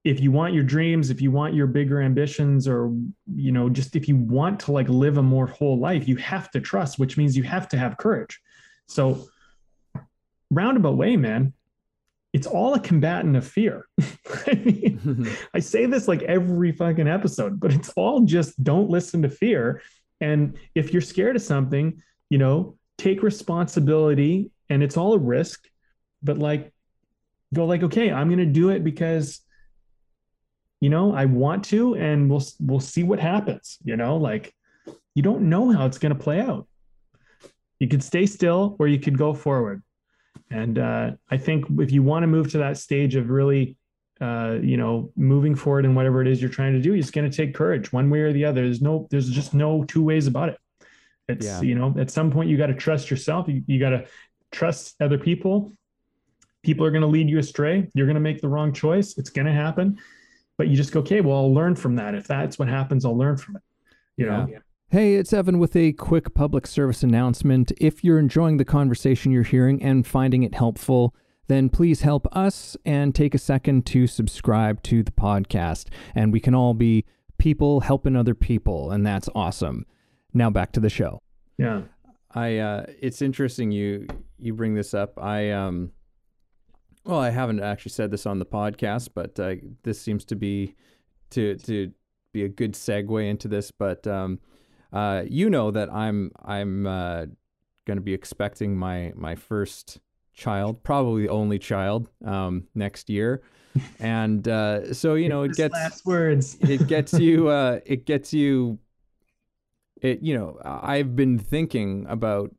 if you want your dreams if you want your bigger ambitions or you know just if you want to like live a more whole life you have to trust which means you have to have courage so roundabout way man it's all a combatant of fear. I mean, I say this like every fucking episode, but it's all just don't listen to fear. And if you're scared of something, you know, take responsibility and it's all a risk, but like go like, okay, I'm going to do it because you know, I want to and we'll we'll see what happens, you know, like you don't know how it's going to play out. You could stay still or you could go forward. And uh, I think if you want to move to that stage of really, uh, you know, moving forward in whatever it is you're trying to do, it's going to take courage, one way or the other. There's no, there's just no two ways about it. It's yeah. you know, at some point you got to trust yourself. You, you got to trust other people. People are going to lead you astray. You're going to make the wrong choice. It's going to happen. But you just go, okay, well, I'll learn from that. If that's what happens, I'll learn from it. You yeah. know. Hey, it's Evan with a quick public service announcement. If you're enjoying the conversation you're hearing and finding it helpful, then please help us and take a second to subscribe to the podcast. And we can all be people helping other people, and that's awesome. Now back to the show. Yeah. I uh it's interesting you you bring this up. I um well, I haven't actually said this on the podcast, but uh, this seems to be to to be a good segue into this, but um uh, you know that I'm I'm uh, going to be expecting my my first child, probably the only child, um, next year, and uh, so you know it gets last words. it gets you. Uh, it gets you. It you know I've been thinking about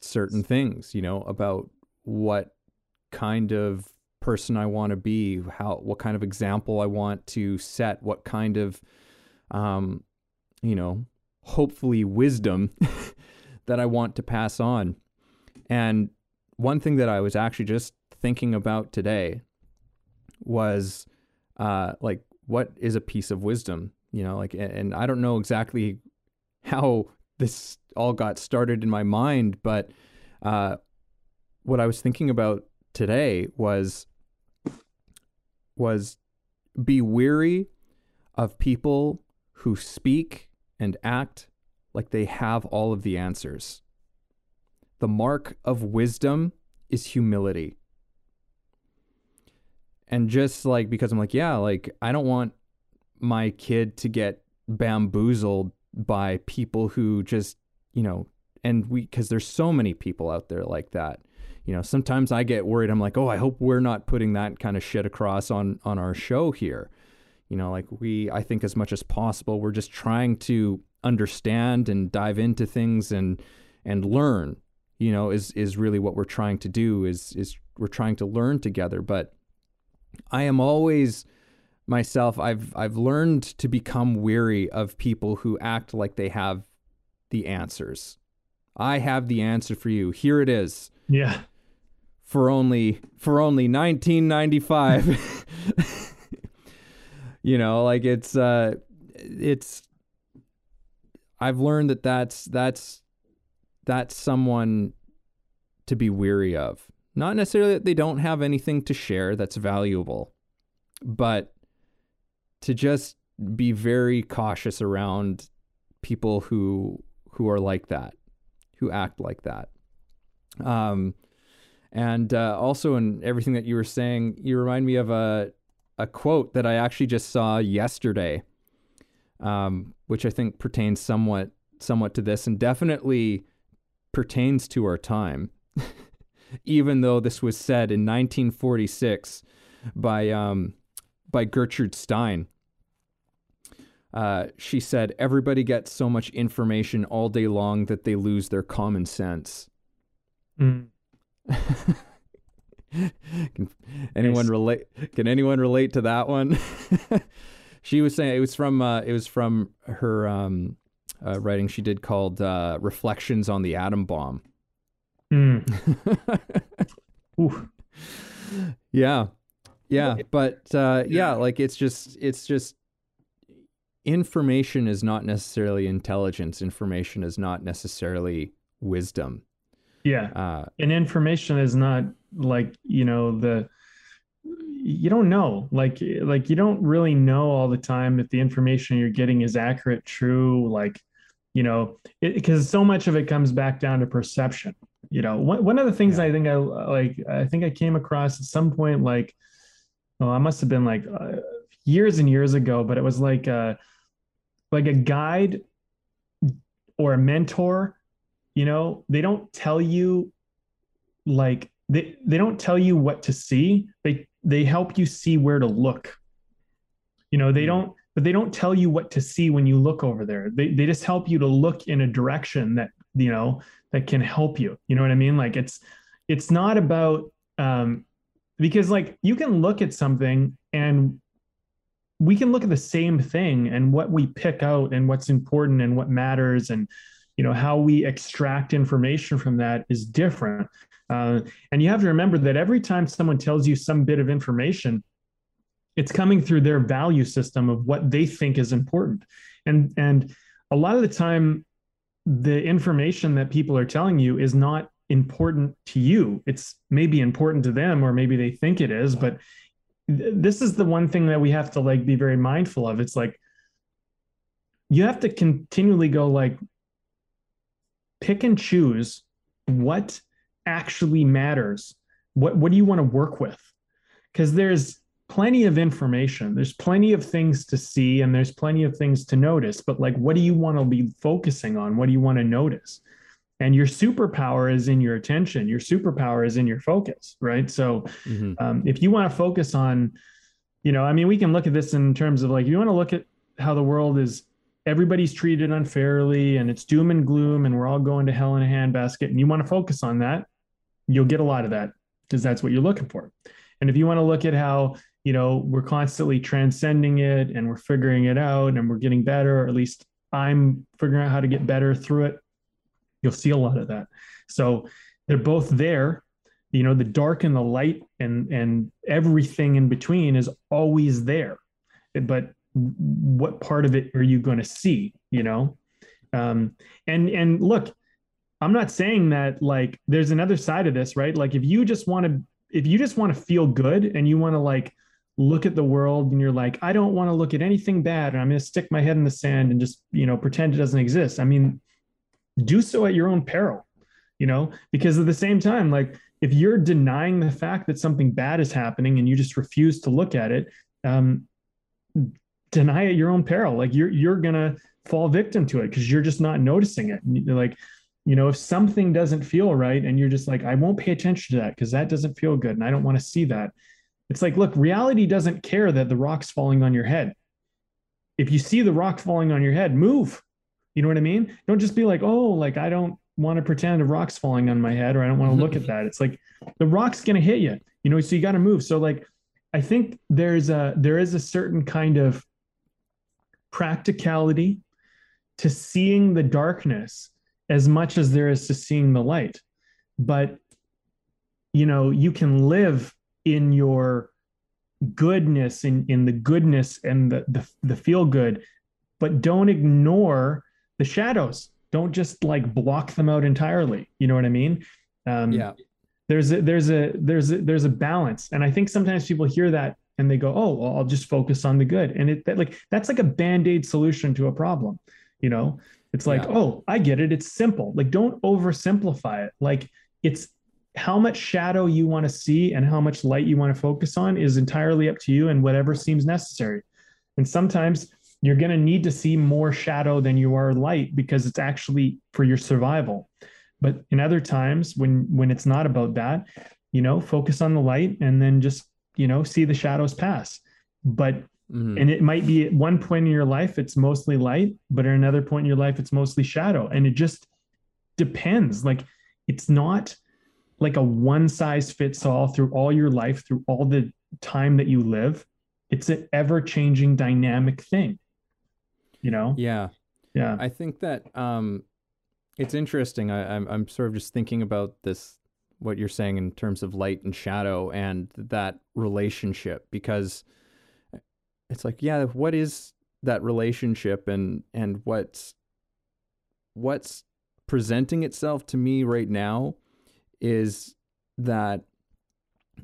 certain things, you know, about what kind of person I want to be, how what kind of example I want to set, what kind of um, you know, hopefully wisdom that I want to pass on. And one thing that I was actually just thinking about today was uh, like what is a piece of wisdom you know like and i don't know exactly how this all got started in my mind but uh, what i was thinking about today was was be weary of people who speak and act like they have all of the answers the mark of wisdom is humility and just like because I'm like, yeah, like I don't want my kid to get bamboozled by people who just, you know, and we because there's so many people out there like that. You know, sometimes I get worried. I'm like, oh, I hope we're not putting that kind of shit across on on our show here. You know, like we, I think as much as possible, we're just trying to understand and dive into things and and learn. You know, is is really what we're trying to do. Is is we're trying to learn together, but I am always myself I've I've learned to become weary of people who act like they have the answers. I have the answer for you. Here it is. Yeah. For only for only 1995. you know, like it's uh it's I've learned that that's that's that's someone to be weary of. Not necessarily that they don't have anything to share that's valuable, but to just be very cautious around people who who are like that, who act like that. Um, and uh, also in everything that you were saying, you remind me of a a quote that I actually just saw yesterday, um, which I think pertains somewhat somewhat to this, and definitely pertains to our time. even though this was said in 1946 by um, by Gertrude Stein. Uh, she said, "Everybody gets so much information all day long that they lose their common sense." Mm. can anyone relate? Can anyone relate to that one? she was saying it was from uh, it was from her um, uh, writing she did called uh, "Reflections on the Atom Bomb." Mm. yeah. Yeah. But uh, yeah, like it's just, it's just, information is not necessarily intelligence. Information is not necessarily wisdom. Yeah. Uh, and information is not like, you know, the, you don't know like like you don't really know all the time if the information you're getting is accurate true like you know because so much of it comes back down to perception you know one, one of the things yeah. i think i like i think i came across at some point like oh i must have been like uh, years and years ago but it was like a like a guide or a mentor you know they don't tell you like they they don't tell you what to see they they help you see where to look you know they hmm. don't but they don't tell you what to see when you look over there. They, they just help you to look in a direction that you know that can help you. You know what i mean? Like it's it's not about um because like you can look at something and we can look at the same thing and what we pick out and what's important and what matters and you know how we extract information from that is different. Uh, and you have to remember that every time someone tells you some bit of information it's coming through their value system of what they think is important and and a lot of the time the information that people are telling you is not important to you. It's maybe important to them, or maybe they think it is, but th- this is the one thing that we have to like be very mindful of. It's like you have to continually go like pick and choose what actually matters. What what do you want to work with? Because there's plenty of information. There's plenty of things to see and there's plenty of things to notice but like what do you want to be focusing on? What do you want to notice? And your superpower is in your attention. Your superpower is in your focus right? So mm-hmm. um, if you want to focus on you know i mean we can look at this in terms of like you want to look at how the world is everybody's treated unfairly and it's doom and gloom and we're all going to hell in a handbasket and you want to focus on that, you'll get a lot of that because that's what you're looking for. And if you want to look at how, you know, we're constantly transcending it and we're figuring it out and we're getting better, or at least I'm figuring out how to get better through it, you'll see a lot of that. So they're both there. You know, the dark and the light and and everything in between is always there. But what part of it are you going to see you know um and and look i'm not saying that like there's another side of this right like if you just want to if you just want to feel good and you want to like look at the world and you're like i don't want to look at anything bad and i'm going to stick my head in the sand and just you know pretend it doesn't exist i mean do so at your own peril you know because at the same time like if you're denying the fact that something bad is happening and you just refuse to look at it um, deny at your own peril. Like you're you're gonna fall victim to it because you're just not noticing it. Like, you know, if something doesn't feel right and you're just like, I won't pay attention to that because that doesn't feel good and I don't want to see that. It's like, look, reality doesn't care that the rock's falling on your head. If you see the rock falling on your head, move. You know what I mean? Don't just be like, oh, like I don't want to pretend a rock's falling on my head or I don't want to look at that. It's like the rock's gonna hit you, you know, so you got to move. So like I think there's a there is a certain kind of practicality to seeing the darkness as much as there is to seeing the light. But, you know, you can live in your goodness, in, in the goodness and the, the, the feel good, but don't ignore the shadows. Don't just like block them out entirely. You know what I mean? Um, yeah. There's a, there's a, there's a, there's a balance. And I think sometimes people hear that and they go, oh, well, I'll just focus on the good. And it that, like that's like a band-aid solution to a problem. You know, it's like, yeah. oh, I get it. It's simple. Like, don't oversimplify it. Like it's how much shadow you want to see and how much light you want to focus on is entirely up to you and whatever seems necessary. And sometimes you're going to need to see more shadow than you are light because it's actually for your survival. But in other times when when it's not about that, you know, focus on the light and then just you know, see the shadows pass. But mm-hmm. and it might be at one point in your life it's mostly light, but at another point in your life it's mostly shadow. And it just depends. Like it's not like a one size fits all through all your life, through all the time that you live. It's an ever changing dynamic thing. You know? Yeah. Yeah. I think that um it's interesting. I, I'm I'm sort of just thinking about this what you're saying in terms of light and shadow and that relationship because it's like yeah what is that relationship and and what's what's presenting itself to me right now is that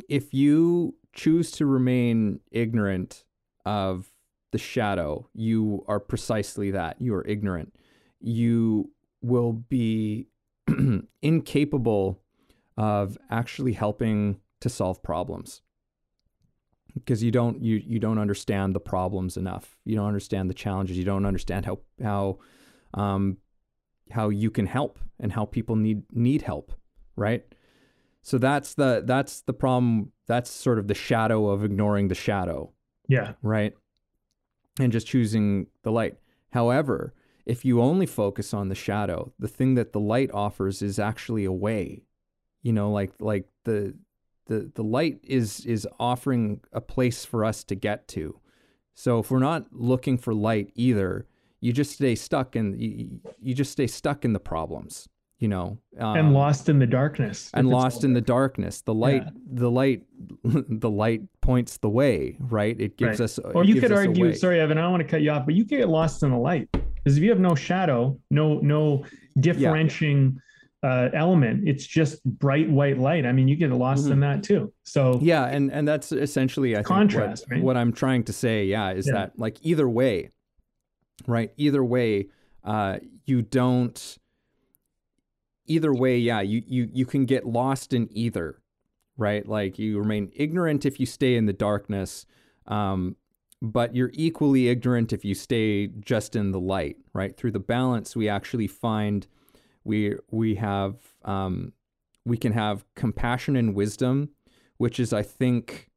if you choose to remain ignorant of the shadow you are precisely that you are ignorant. You will be incapable of actually helping to solve problems. Because you don't you you don't understand the problems enough. You don't understand the challenges. You don't understand how how um how you can help and how people need need help right? So that's the that's the problem that's sort of the shadow of ignoring the shadow yeah. right? And just choosing the light. However if you only focus on the shadow the thing that the light offers is actually a way you know like like the the the light is is offering a place for us to get to. So if we're not looking for light either you just stay stuck in you, you just stay stuck in the problems you know um, and lost in the darkness and lost in the darkness the light yeah. the light the light points the way right it gives right. us or you could argue sorry evan i don't want to cut you off but you get lost in the light because if you have no shadow no no differentiating yeah uh, element. It's just bright white light. I mean, you get lost mm-hmm. in that too. So yeah, and and that's essentially I contrast. Think what, right? what I'm trying to say, yeah, is yeah. that like either way, right? Either way, uh, you don't. Either way, yeah, you you you can get lost in either, right? Like you remain ignorant if you stay in the darkness. Um, but you're equally ignorant if you stay just in the light, right? Through the balance, we actually find we we have um, we can have compassion and wisdom, which is I think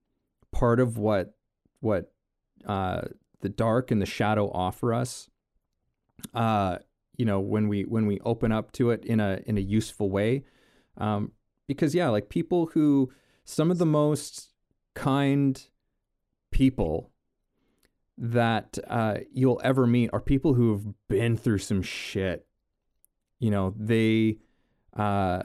part of what what uh, the dark and the shadow offer us. uh, you know, when we when we open up to it in a in a useful way, um, because yeah, like people who some of the most kind people that uh, you'll ever meet are people who have been through some shit. You know, they uh,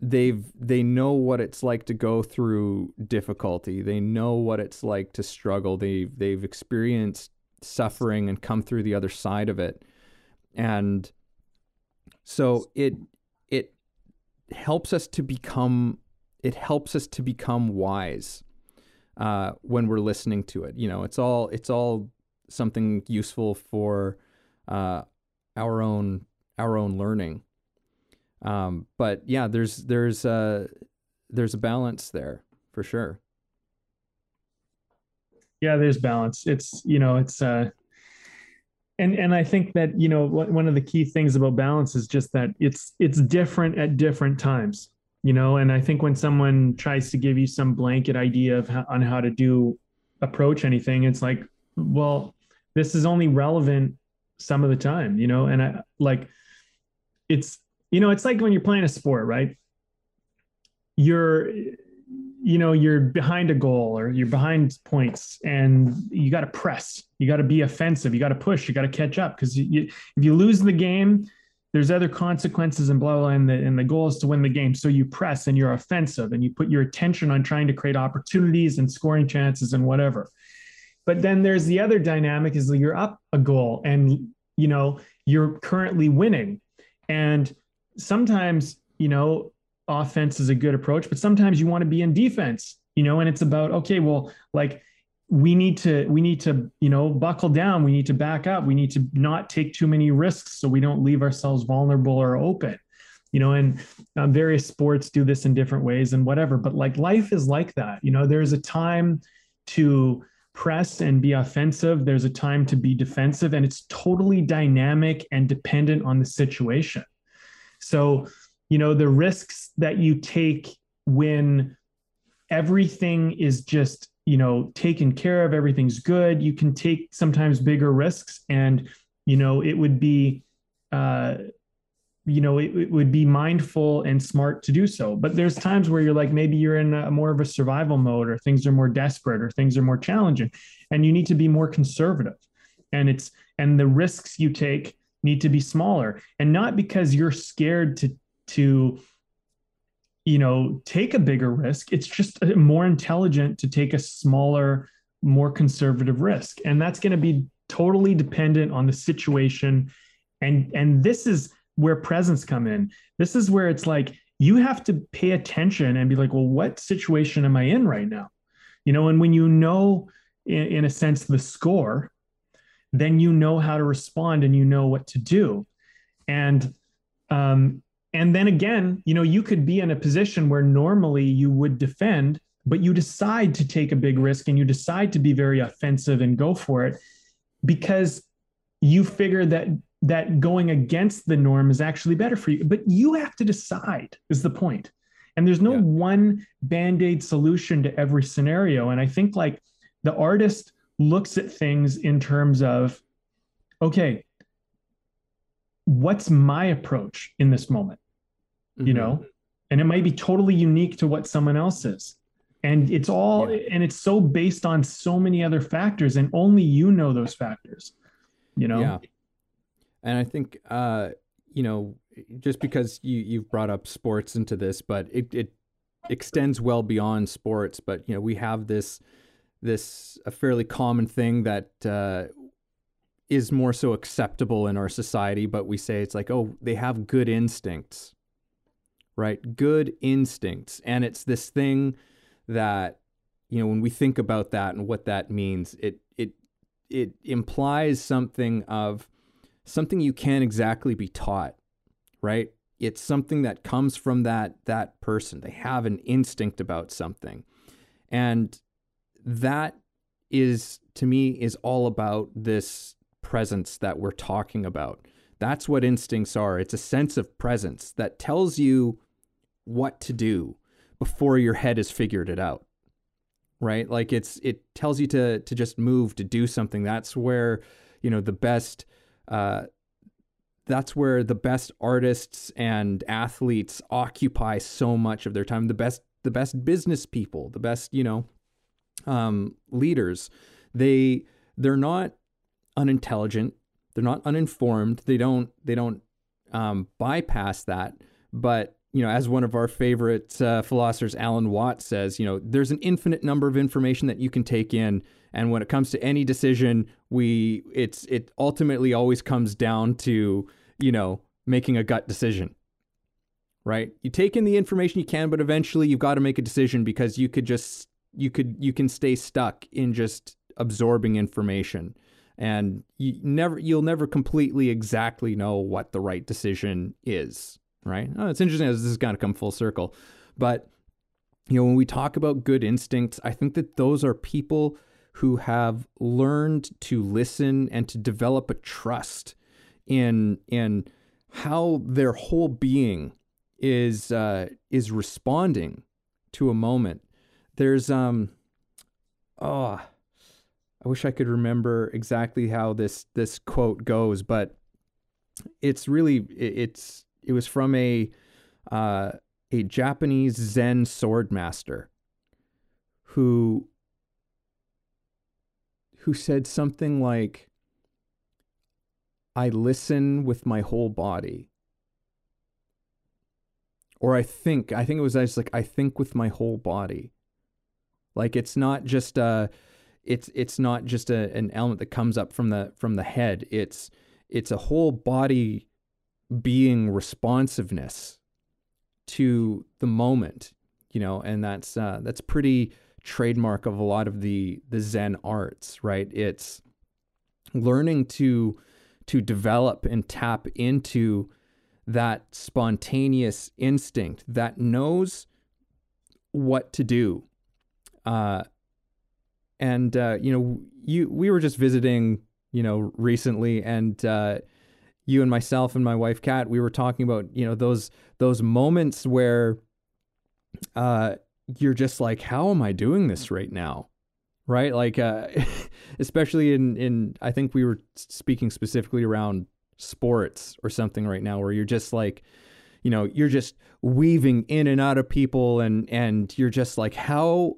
they've they know what it's like to go through difficulty. They know what it's like to struggle. They they've experienced suffering and come through the other side of it. And so it it helps us to become it helps us to become wise uh, when we're listening to it. You know, it's all it's all something useful for uh, our own our own learning. Um, but yeah, there's there's a there's a balance there for sure. Yeah, there's balance. It's you know it's uh, and and I think that you know one of the key things about balance is just that it's it's different at different times. You know, and I think when someone tries to give you some blanket idea of how, on how to do approach anything, it's like, well, this is only relevant some of the time. You know, and I like it's you know, it's like when you're playing a sport, right? You're, you know, you're behind a goal or you're behind points and you got to press. You got to be offensive. You got to push. You got to catch up because if you lose the game, there's other consequences and blah, blah, and the, and the goal is to win the game. So you press and you're offensive and you put your attention on trying to create opportunities and scoring chances and whatever. But then there's the other dynamic is you're up a goal and, you know, you're currently winning. And sometimes, you know, offense is a good approach, but sometimes you want to be in defense, you know, and it's about, okay, well, like we need to, we need to, you know, buckle down. We need to back up. We need to not take too many risks so we don't leave ourselves vulnerable or open, you know, and um, various sports do this in different ways and whatever. But like life is like that, you know, there's a time to, press and be offensive. There's a time to be defensive, and it's totally dynamic and dependent on the situation. So, you know, the risks that you take when everything is just, you know, taken care of, everything's good, you can take sometimes bigger risks. And, you know, it would be, uh, you know, it, it, would be mindful and smart to do so. But there's times where you're like, maybe you're in a more of a survival mode, or things are more desperate, or things are more challenging, and you need to be more conservative. And it's and the risks you take need to be smaller and not because you're scared to to you know take a bigger risk. It's just more intelligent to take a smaller more conservative risk. And that's going to be totally dependent on the situation. And and this is where presence come in. This is where it's like you have to pay attention and be like well what situation am i in right now? You know and when you know in, in a sense the score then you know how to respond and you know what to do. And um, and then again, you know, you could be in a position where normally you would defend, but you decide to take a big risk and you decide to be very offensive and go for it because you figure that that going against the norm is actually better for you. But you have to decide is the point. And there's no yeah. one band-aid solution to every scenario. And I think like the artist looks at things in terms of, okay, what's my approach in this moment? Mm-hmm. You know, and it might be totally unique to what someone else is. And it's all, yeah. and it's so based on so many other factors, and only you know those factors, you know? Yeah. And I think, uh, you know, just because you, you've brought up sports into this, but it, it extends well beyond sports. But, you know, we have this, this a fairly common thing that uh, is more so acceptable in our society, but we say it's like, oh, they have good instincts, right? Good instincts. And it's this thing that, you know, when we think about that and what that means, it it it implies something of something you can't exactly be taught, right? It's something that comes from that that person. They have an instinct about something. And that is to me is all about this presence that we're talking about. That's what instincts are. It's a sense of presence that tells you what to do before your head has figured it out. Right? Like it's it tells you to to just move to do something. That's where, you know, the best uh, that's where the best artists and athletes occupy so much of their time. The best the best business people, the best you know um, leaders. They they're not unintelligent. They're not uninformed. They don't they don't um, bypass that. But you know, as one of our favorite uh, philosophers, Alan Watts says, you know, there's an infinite number of information that you can take in, and when it comes to any decision, we it's it ultimately always comes down to you know making a gut decision. Right? You take in the information you can, but eventually you've got to make a decision because you could just you could you can stay stuck in just absorbing information and you never you'll never completely exactly know what the right decision is right? Oh, it's interesting as this is going to come full circle. But you know when we talk about good instincts i think that those are people who have learned to listen and to develop a trust in in how their whole being is uh, is responding to a moment. There's um oh I wish I could remember exactly how this this quote goes, but it's really it's it was from a uh, a Japanese Zen sword master who who said something like I listen with my whole body. Or I think I think it was just like I think with my whole body. Like it's not just a it's it's not just a, an element that comes up from the from the head. It's it's a whole body being responsiveness to the moment, you know, and that's uh, that's pretty trademark of a lot of the the Zen arts, right? It's learning to to develop and tap into that spontaneous instinct that knows what to do uh, and uh, you know, you we were just visiting, you know, recently, and uh, you and myself and my wife Kat, we were talking about you know those those moments where uh, you're just like, how am I doing this right now? Right, like uh, especially in in I think we were speaking specifically around sports or something right now, where you're just like you know you're just weaving in and out of people and and you're just like how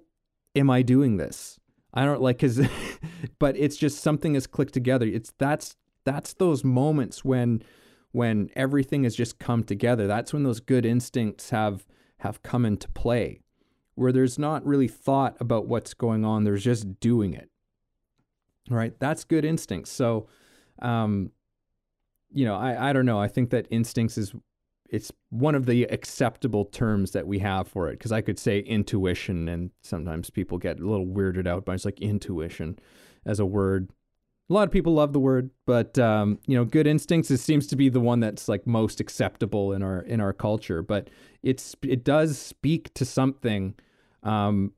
am I doing this? I don't like cuz but it's just something has clicked together. It's that's that's those moments when when everything has just come together. That's when those good instincts have have come into play. Where there's not really thought about what's going on, there's just doing it. Right? That's good instincts. So um you know, I I don't know. I think that instincts is it's one of the acceptable terms that we have for it because I could say intuition and sometimes people get a little weirded out by it's like intuition as a word. A lot of people love the word, but um, you know, good instincts it seems to be the one that's like most acceptable in our in our culture. But it's it does speak to something. Um,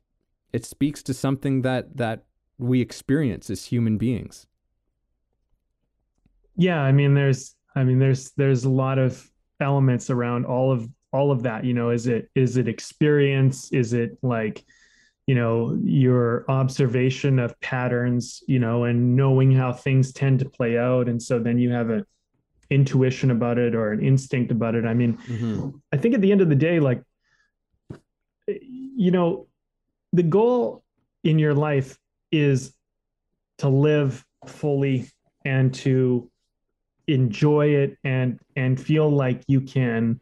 it speaks to something that that we experience as human beings. Yeah, I mean, there's I mean, there's there's a lot of elements around all of all of that you know is it is it experience is it like you know your observation of patterns you know and knowing how things tend to play out. And so then you have an intuition about it or an instinct about it. I mean mm-hmm. i think at the end of the day like you know the goal in your life is to live fully and to enjoy it and and feel like you can.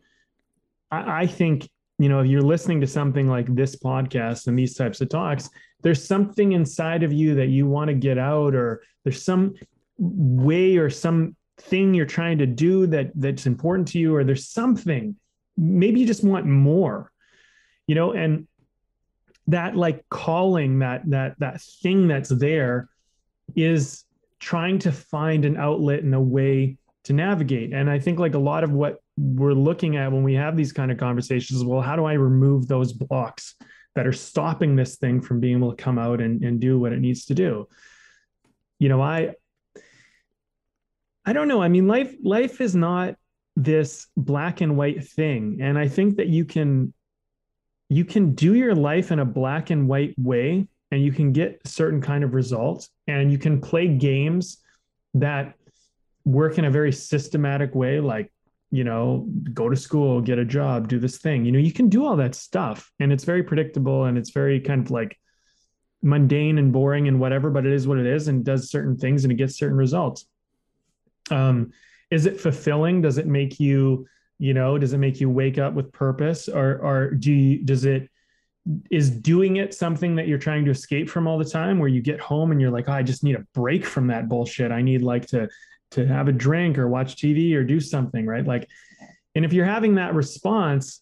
I, I think you know if you're listening to something like this podcast and these types of talks there's something inside of you that you want to get out or there's some way or some thing you're trying to do that that's important to you or there's something maybe you just want more you know and that like calling that that that thing that's there is trying to find an outlet and a way to navigate. And I think like a lot of what we're looking at when we have these kind of conversations well, how do I remove those blocks that are stopping this thing from being able to come out and, and do what it needs to do? You know, I I don't know. I mean, life life is not this black and white thing. And I think that you can you can do your life in a black and white way and you can get certain kind of results and you can play games that work in a very systematic way, like, you know, go to school, get a job, do this thing. You know, you can do all that stuff and it's very predictable and it's very kind of like mundane and boring and whatever, but it is what it is and does certain things and it gets certain results. Um, is it fulfilling? Does it make you, you know, does it make you wake up with purpose or, or do you, does it, is doing it something that you're trying to escape from all the time where you get home and you're like oh, i just need a break from that bullshit i need like to to have a drink or watch tv or do something right? Like and if you're having that response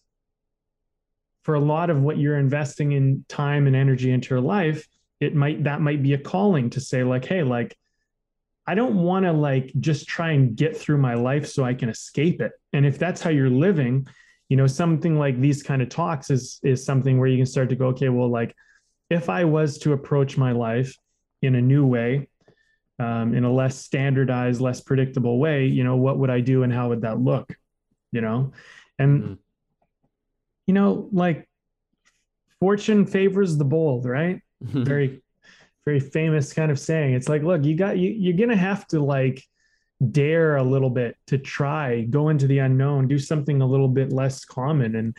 for a lot of what you're investing in time and energy into your life it might that might be a calling to say like hey like i don't want to like just try and get through my life so i can escape it. And if that's how you're living you know something like these kind of talks is is something where you can start to go okay well like if i was to approach my life in a new way um, in a less standardized less predictable way you know what would i do and how would that look you know? And mm-hmm. you know like fortune favors the bold right? Very very famous kind of saying. It's like look you got you, you're gonna have to like dare a little bit to try go into the unknown do something a little bit less common. And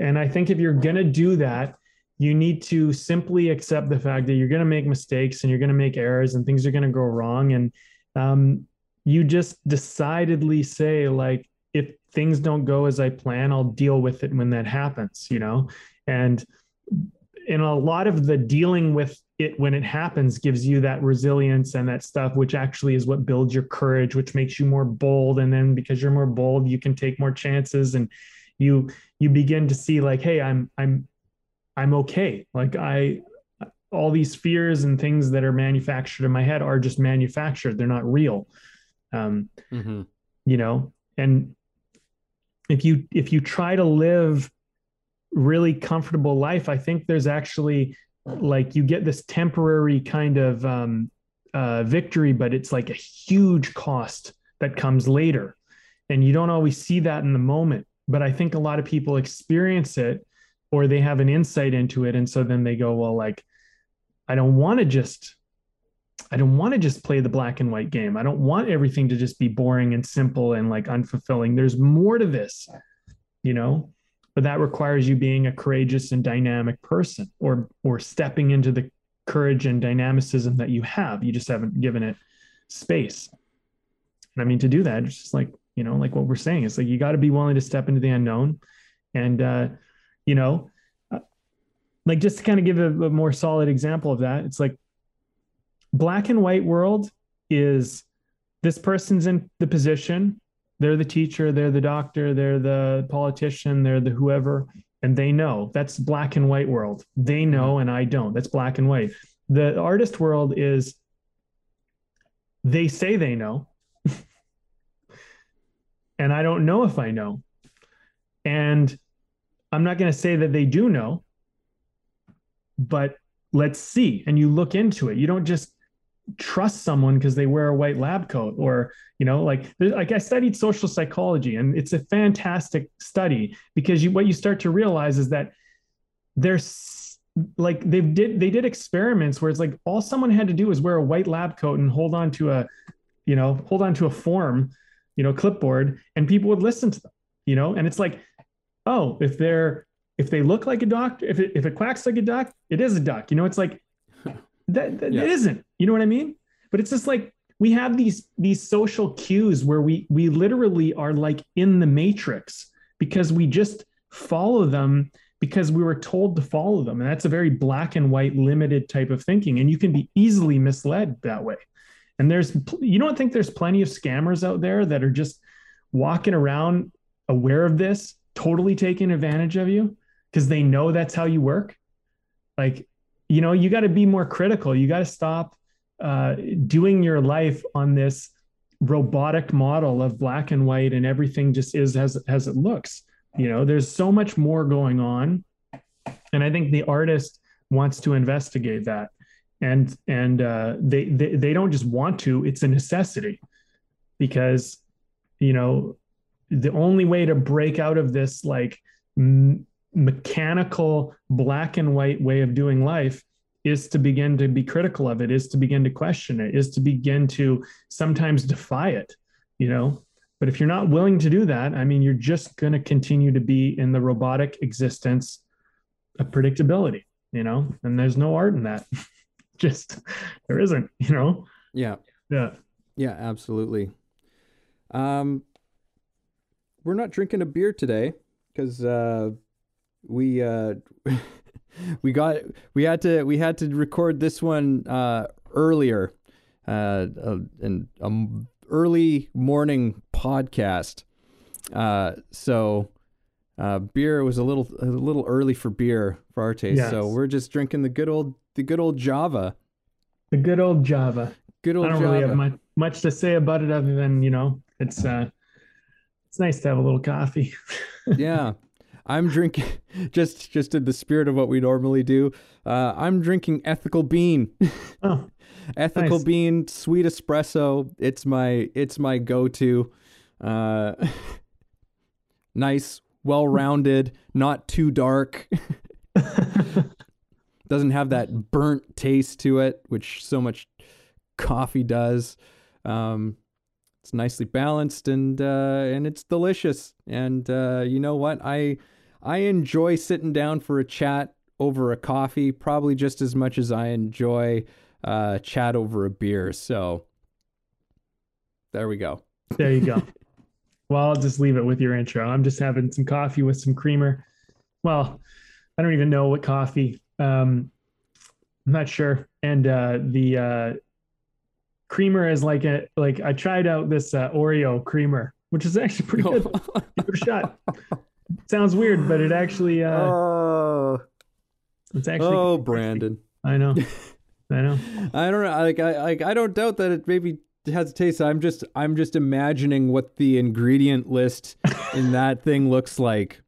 and i think if you're going to do that you need to simply accept the fact that you're going to make mistakes and you're going to make errors and things are going to go wrong. And um, you just decidedly say like if things don't go as i plan i'll deal with it when that happens you know? And in a lot of the dealing with it when it happens gives you that resilience and that stuff which actually is what builds your courage which makes you more bold. And then because you're more bold you can take more chances and you you begin to see like hey i'm i'm i'm okay like i all these fears and things that are manufactured in my head are just manufactured they're not real um mm-hmm. you know and if you if you try to live really comfortable life i think there's actually like you get this temporary kind of um, uh, victory, but it's like a huge cost that comes later. And you don't always see that in the moment. But I think a lot of people experience it or they have an insight into it. And so then they go, well, like, I don't want to just. I don't want to just play the black and white game. I don't want everything to just be boring and simple and like unfulfilling. There's more to this, you know? but that requires you being a courageous and dynamic person or or stepping into the courage and dynamicism that you have you just haven't given it space and i mean to do that it's just like you know like what we're saying it's like you got to be willing to step into the unknown and uh you know uh, like just to kind of give a, a more solid example of that it's like black and white world is this person's in the position they're the teacher, they're the doctor, they're the politician, they're the whoever, and they know that's black and white world. They know, and I don't. That's black and white. The artist world is they say they know, and I don't know if I know. And I'm not going to say that they do know, but let's see. And you look into it. You don't just trust someone because they wear a white lab coat or you know like like i studied social psychology and it's a fantastic study because you what you start to realize is that there's like they did they did experiments where it's like all someone had to do was wear a white lab coat and hold on to a you know hold on to a form you know clipboard and people would listen to them you know and it's like oh if they're if they look like a doctor if it, if it quacks like a duck it is a duck you know it's like that, that yeah. it isn't. You know what I mean? But it's just like we have these these social cues where we we literally are like in the matrix because we just follow them because we were told to follow them and that's a very black and white limited type of thinking and you can be easily misled that way and there's you don't think there's plenty of scammers out there that are just walking around aware of this totally taking advantage of you because they know that's how you work. Like you know you got to be more critical. You got to stop uh, doing your life on this robotic model of black and white and everything just is as as it looks. You know there's so much more going on and i think the artist wants to investigate that. And and uh, they, they they don't just want to it's a necessity. Because you know the only way to break out of this like m- mechanical black and white way of doing life is to begin to be critical of it is to begin to question it is to begin to sometimes defy it you know. But if you're not willing to do that, I mean, you're just going to continue to be in the robotic existence of predictability, you know, and there's no art in that. just there isn't, you know. Yeah. Yeah. Yeah, absolutely. Um, we're not drinking a beer today because uh, we uh, we got we had to we had to record this one uh, earlier, uh, uh, in um early morning podcast. Uh, so uh, beer was a little a little early for beer for our taste. Yes. So we're just drinking the good old the good old Java. The good old Java. Good old I don't Java. really have much, much to say about it other than, you know, it's uh it's nice to have a little coffee. yeah. I'm drinking just just in the spirit of what we normally do. Uh, I'm drinking ethical bean. Oh, ethical Nice. bean sweet espresso. It's my it's my go-to. Uh, nice, well-rounded, not too dark. Doesn't have that burnt taste to it, which so much coffee does. Um, it's nicely balanced and uh, and it's delicious. And uh, you know what? I I enjoy sitting down for a chat over a coffee probably just as much as I enjoy uh, chat over a beer. So there we go. there you go. well, I'll just leave it with your intro. I'm just having some coffee with some creamer. Well, I don't even know what coffee. Um, I'm not sure. And uh, the uh, creamer is like a like I tried out this uh, Oreo creamer, which is actually pretty good. Give it a shot. Sounds weird, but it actually uh, oh, it's actually. oh, Brandon. I know. I know. I don't know. Like I, like I don't doubt that it maybe has a taste. I'm just, I'm just imagining what the ingredient list in that thing looks like.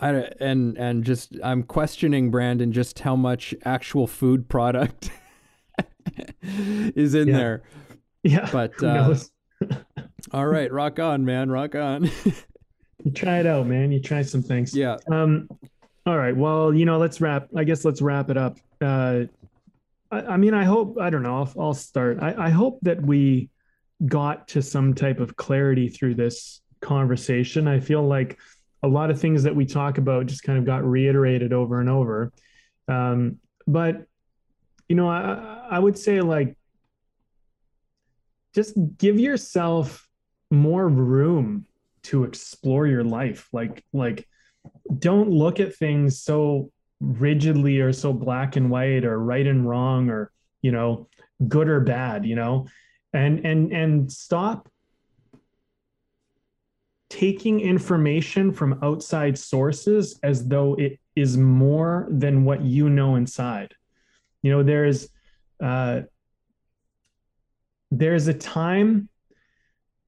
I and and just I'm questioning Brandon just how much actual food product is in Yeah. there. Yeah. But, uh? All right, rock on, man, rock on. You try it out, man. You try some things. yeah, Um, all right. Well, you know, let's wrap. I guess let's wrap it up. Uh, I, I mean, I hope. I don't know. I'll, I'll start. I, I hope that we got to some type of clarity through this conversation. I feel like a lot of things that we talk about just kind of got reiterated over and over. Um, but you know, I, I would say like just give yourself more room to explore your life. Like, like don't look at things so rigidly or so black and white or right and wrong or you know good or bad you know and and and stop taking information from outside sources as though it is more than what you know inside you know there's uh there's a time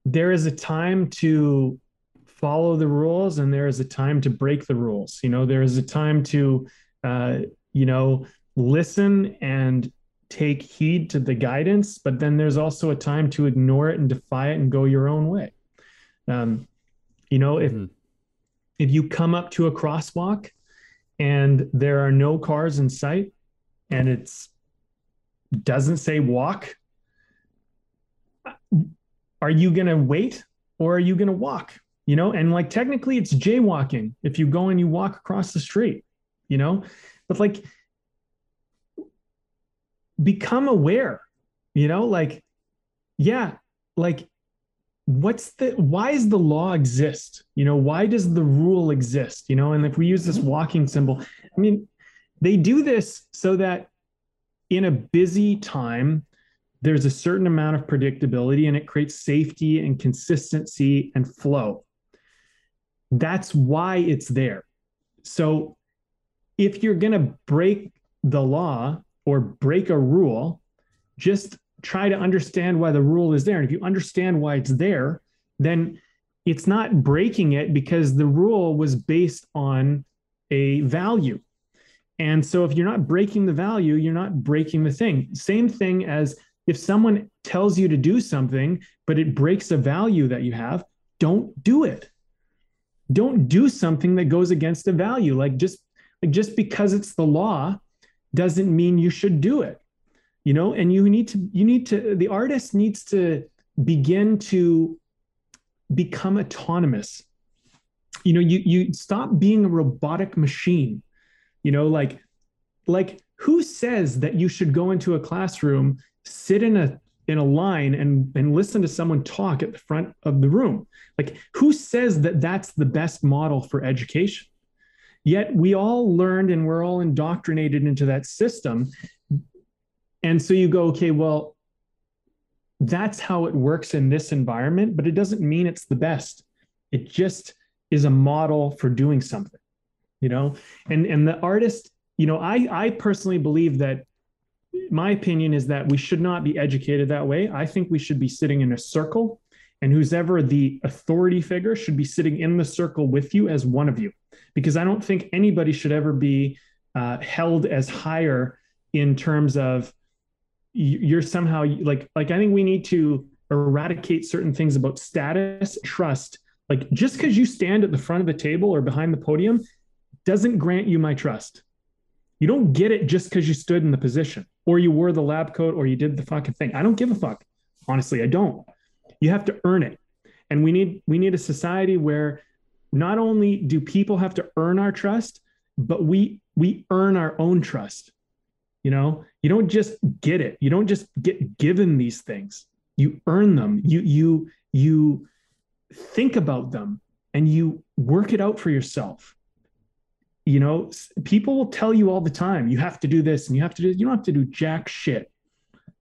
there is a time to follow the rules and there is a time to break the rules you know there is a time to uh, you know listen and take heed to the guidance but then there's also a time to ignore it and defy it and go your own way um, you know if Mhm. if you come up to a crosswalk and there are no cars in sight and it's doesn't say walk. Are you going to wait or are you going to walk? You know and like technically it's jaywalking. If you go and you walk across the street you know but like become aware you know like yeah like what's the why does the law exist? You know why does the rule exist? You know and if we use this mm-hmm. walking symbol i mean they do this so that in a busy time there's a certain amount of predictability and it creates safety and consistency and flow. That's why it's there. So if you're going to break the law or break a rule just try to understand why the rule is there. And if you understand why it's there then it's not breaking it because the rule was based on a value and so if you're not breaking the value you're not breaking the thing same thing as if someone tells you to do something but it breaks a value that you have don't do it don't do something that goes against a value like just like just because it's the law doesn't mean you should do it you know and you need to you need to the artist needs to begin to become autonomous. You know, you you stop being a robotic machine. You know, like like who says that you should go into a classroom, sit in a in a line and and listen to someone talk at the front of the room? Like who says that that's the best model for education? Yet we all learned and we're all indoctrinated into that system. And so you go, okay, well, that's how it works in this environment, but it doesn't mean it's the best. It just is a model for doing something, you know? And and the artist, you know, I I personally believe that my opinion is that we should not be educated that way. I think we should be sitting in a circle and who's ever the authority figure should be sitting in the circle with you as one of you because I don't think anybody should ever be uh, held as higher in terms of you're somehow like like I think we need to eradicate certain things about status, trust. Like just because you stand at the front of the table or behind the podium doesn't grant you my trust. You don't get it just because you stood in the position or you wore the lab coat or you did the fucking thing. I don't give a fuck. Honestly, I don't. You have to earn it. And we need we need a society where not only do people have to earn our trust, but we we earn our own trust. You know, you don't just get it. You don't just get given these things. You earn them. You you you think about them and you work it out for yourself. You know, people will tell you all the time, you have to do this and you have to do you don't have to do jack shit.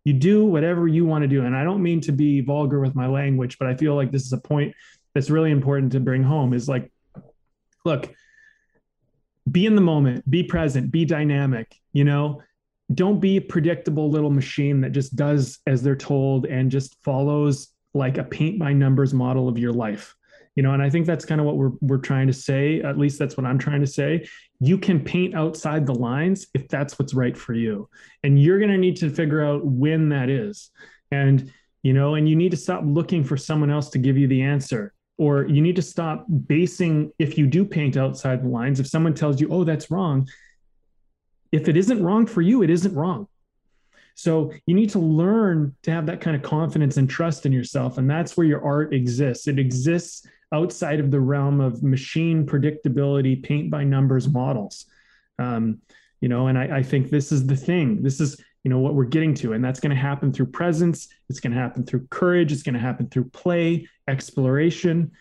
You do whatever you want to do. And I don't mean to be vulgar with my language, but I feel like this is a point that's really important to bring home is like look, be in the moment, be present, be dynamic, you know, don't be a predictable little machine that just does as they're told and just follows like a paint by numbers model of your life you know and i think that's kind of what we're we're trying to say at least that's what i'm trying to say you can paint outside the lines if that's what's right for you and you're going to need to figure out when that is and you know and you need to stop looking for someone else to give you the answer or you need to stop basing if you do paint outside the lines if someone tells you oh that's wrong if it isn't wrong for you, it isn't wrong. So you need to learn to have that kind of confidence and trust in yourself. And that's where your art exists. It exists outside of the realm of machine predictability, paint by numbers models. Um, you know, and I, I think this is the thing. This is, you know, what we're getting to. And that's going to happen through presence. It's going to happen through courage. It's going to happen through play, exploration.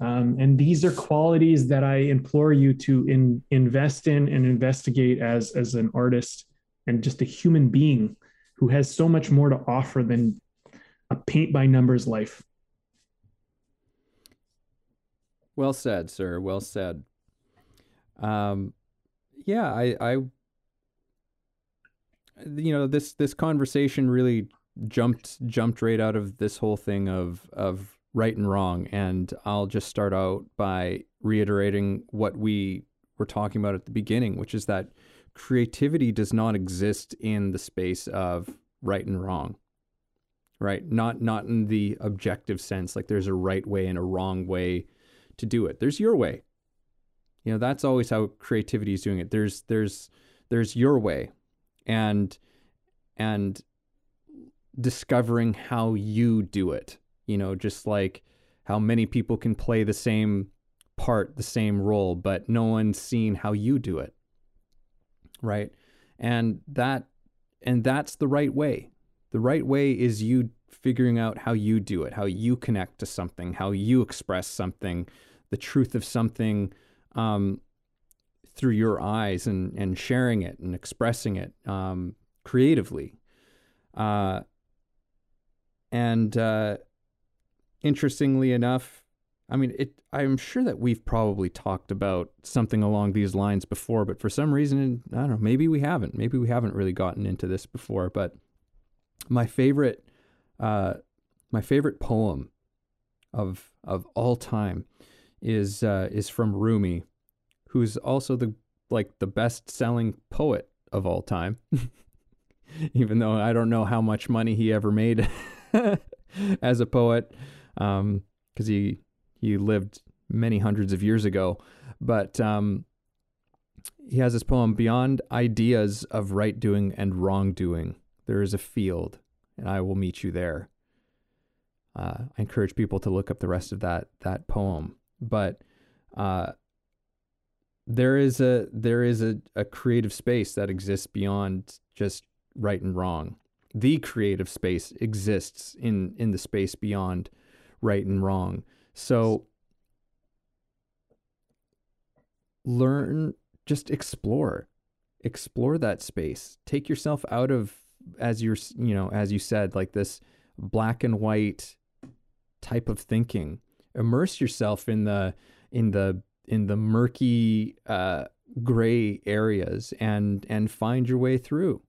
Um, and these are qualities that I implore you to in, invest in and investigate as, as an artist and just a human being who has so much more to offer than a paint by numbers life. Well said, sir. Well said. Um, yeah, I, I, you know, this this conversation really jumped jumped right out of this whole thing of of right and wrong. And I'll just start out by reiterating what we were talking about at the beginning, which is that creativity does not exist in the space of right and wrong. Right? Not not in the objective sense like there's a right way and a wrong way to do it. There's your way. You know, that's always how creativity is doing it. There's there's there's your way. And and discovering how you do it you know, just like how many people can play the same part, the same role, but no one's seen how you do it. Right? And that and that's the right way. The right way is you figuring out how you do it, how you connect to something, how you express something, the truth of something um, through your eyes and, and sharing it and expressing it um, creatively. Uh, and uh, interestingly enough, I mean, it. I'm sure that we've probably talked about something along these lines before, but for some reason, I don't know. Maybe we haven't. Maybe we haven't really gotten into this before. But my favorite, uh, my favorite poem of of all time is uh, is from Rumi, who's also the like the best selling poet of all time. Even though I don't know how much money he ever made as a poet because um, he he lived many hundreds of years ago. But um, he has this poem Beyond ideas of right doing and wrong doing, there is a field, and I will meet you there. uh, I encourage people to look up the rest of that that poem. But uh, there is a there is a, a creative space that exists beyond just right and wrong. The creative space exists in in the space beyond right and wrong. So learn just explore explore that space take yourself out of as you're you know as you said like this black and white type of thinking immerse yourself in the in the in the murky uh, gray areas and and find your way through.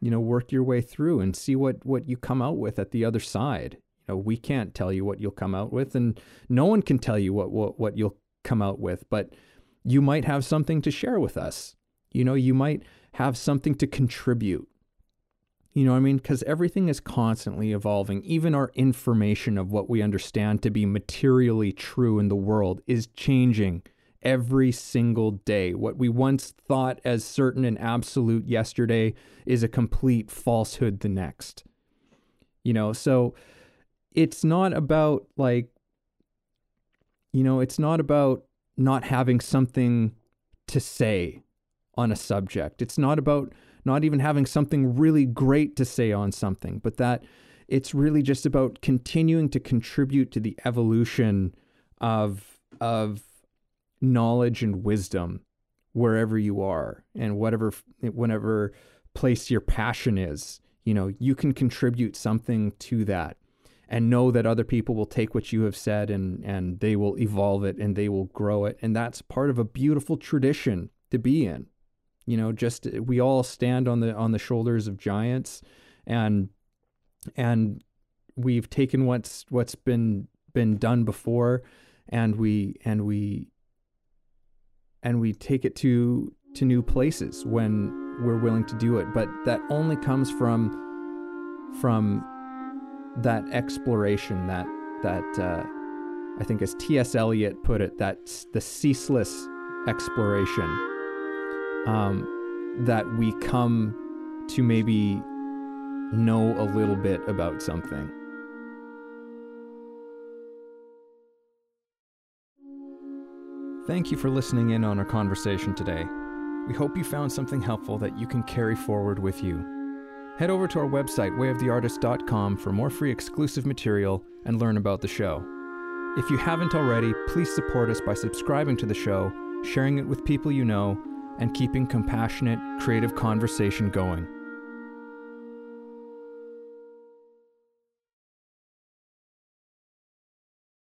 You know work your way through and see what what you come out with at the other side. You know we can't tell you what you'll come out with and no one can tell you what what, what you'll come out with but you might have something to share with us. You know you might have something to contribute you know what I mean? Because everything is constantly evolving. Even our information of what we understand to be materially true in the world is changing every single day. What we once thought as certain and absolute yesterday is a complete falsehood the next. You know, so it's not about like, you know, it's not about not having something to say on a subject. It's not about not even having something really great to say on something, but that it's really just about continuing to contribute to the evolution of of knowledge and wisdom wherever you are and whatever whenever place your passion is. You know you can contribute something to that and know that other people will take what you have said and and they will evolve it and they will grow it. And that's part of a beautiful tradition to be in you know just we all stand on the on the shoulders of giants and and we've taken what's what's been been done before and we and we and we take it to to new places when we're willing to do it but that only comes from from that exploration that that uh, I think as T.S. Eliot put it that's the ceaseless exploration um, that we come to maybe know a little bit about something. Thank you for listening in on our conversation today. We hope you found something helpful that you can carry forward with you. Head over to our website, wayoftheartist.com, for more free exclusive material and learn about the show. If you haven't already, please support us by subscribing to the show, sharing it with people you know, and keeping compassionate, creative conversation going.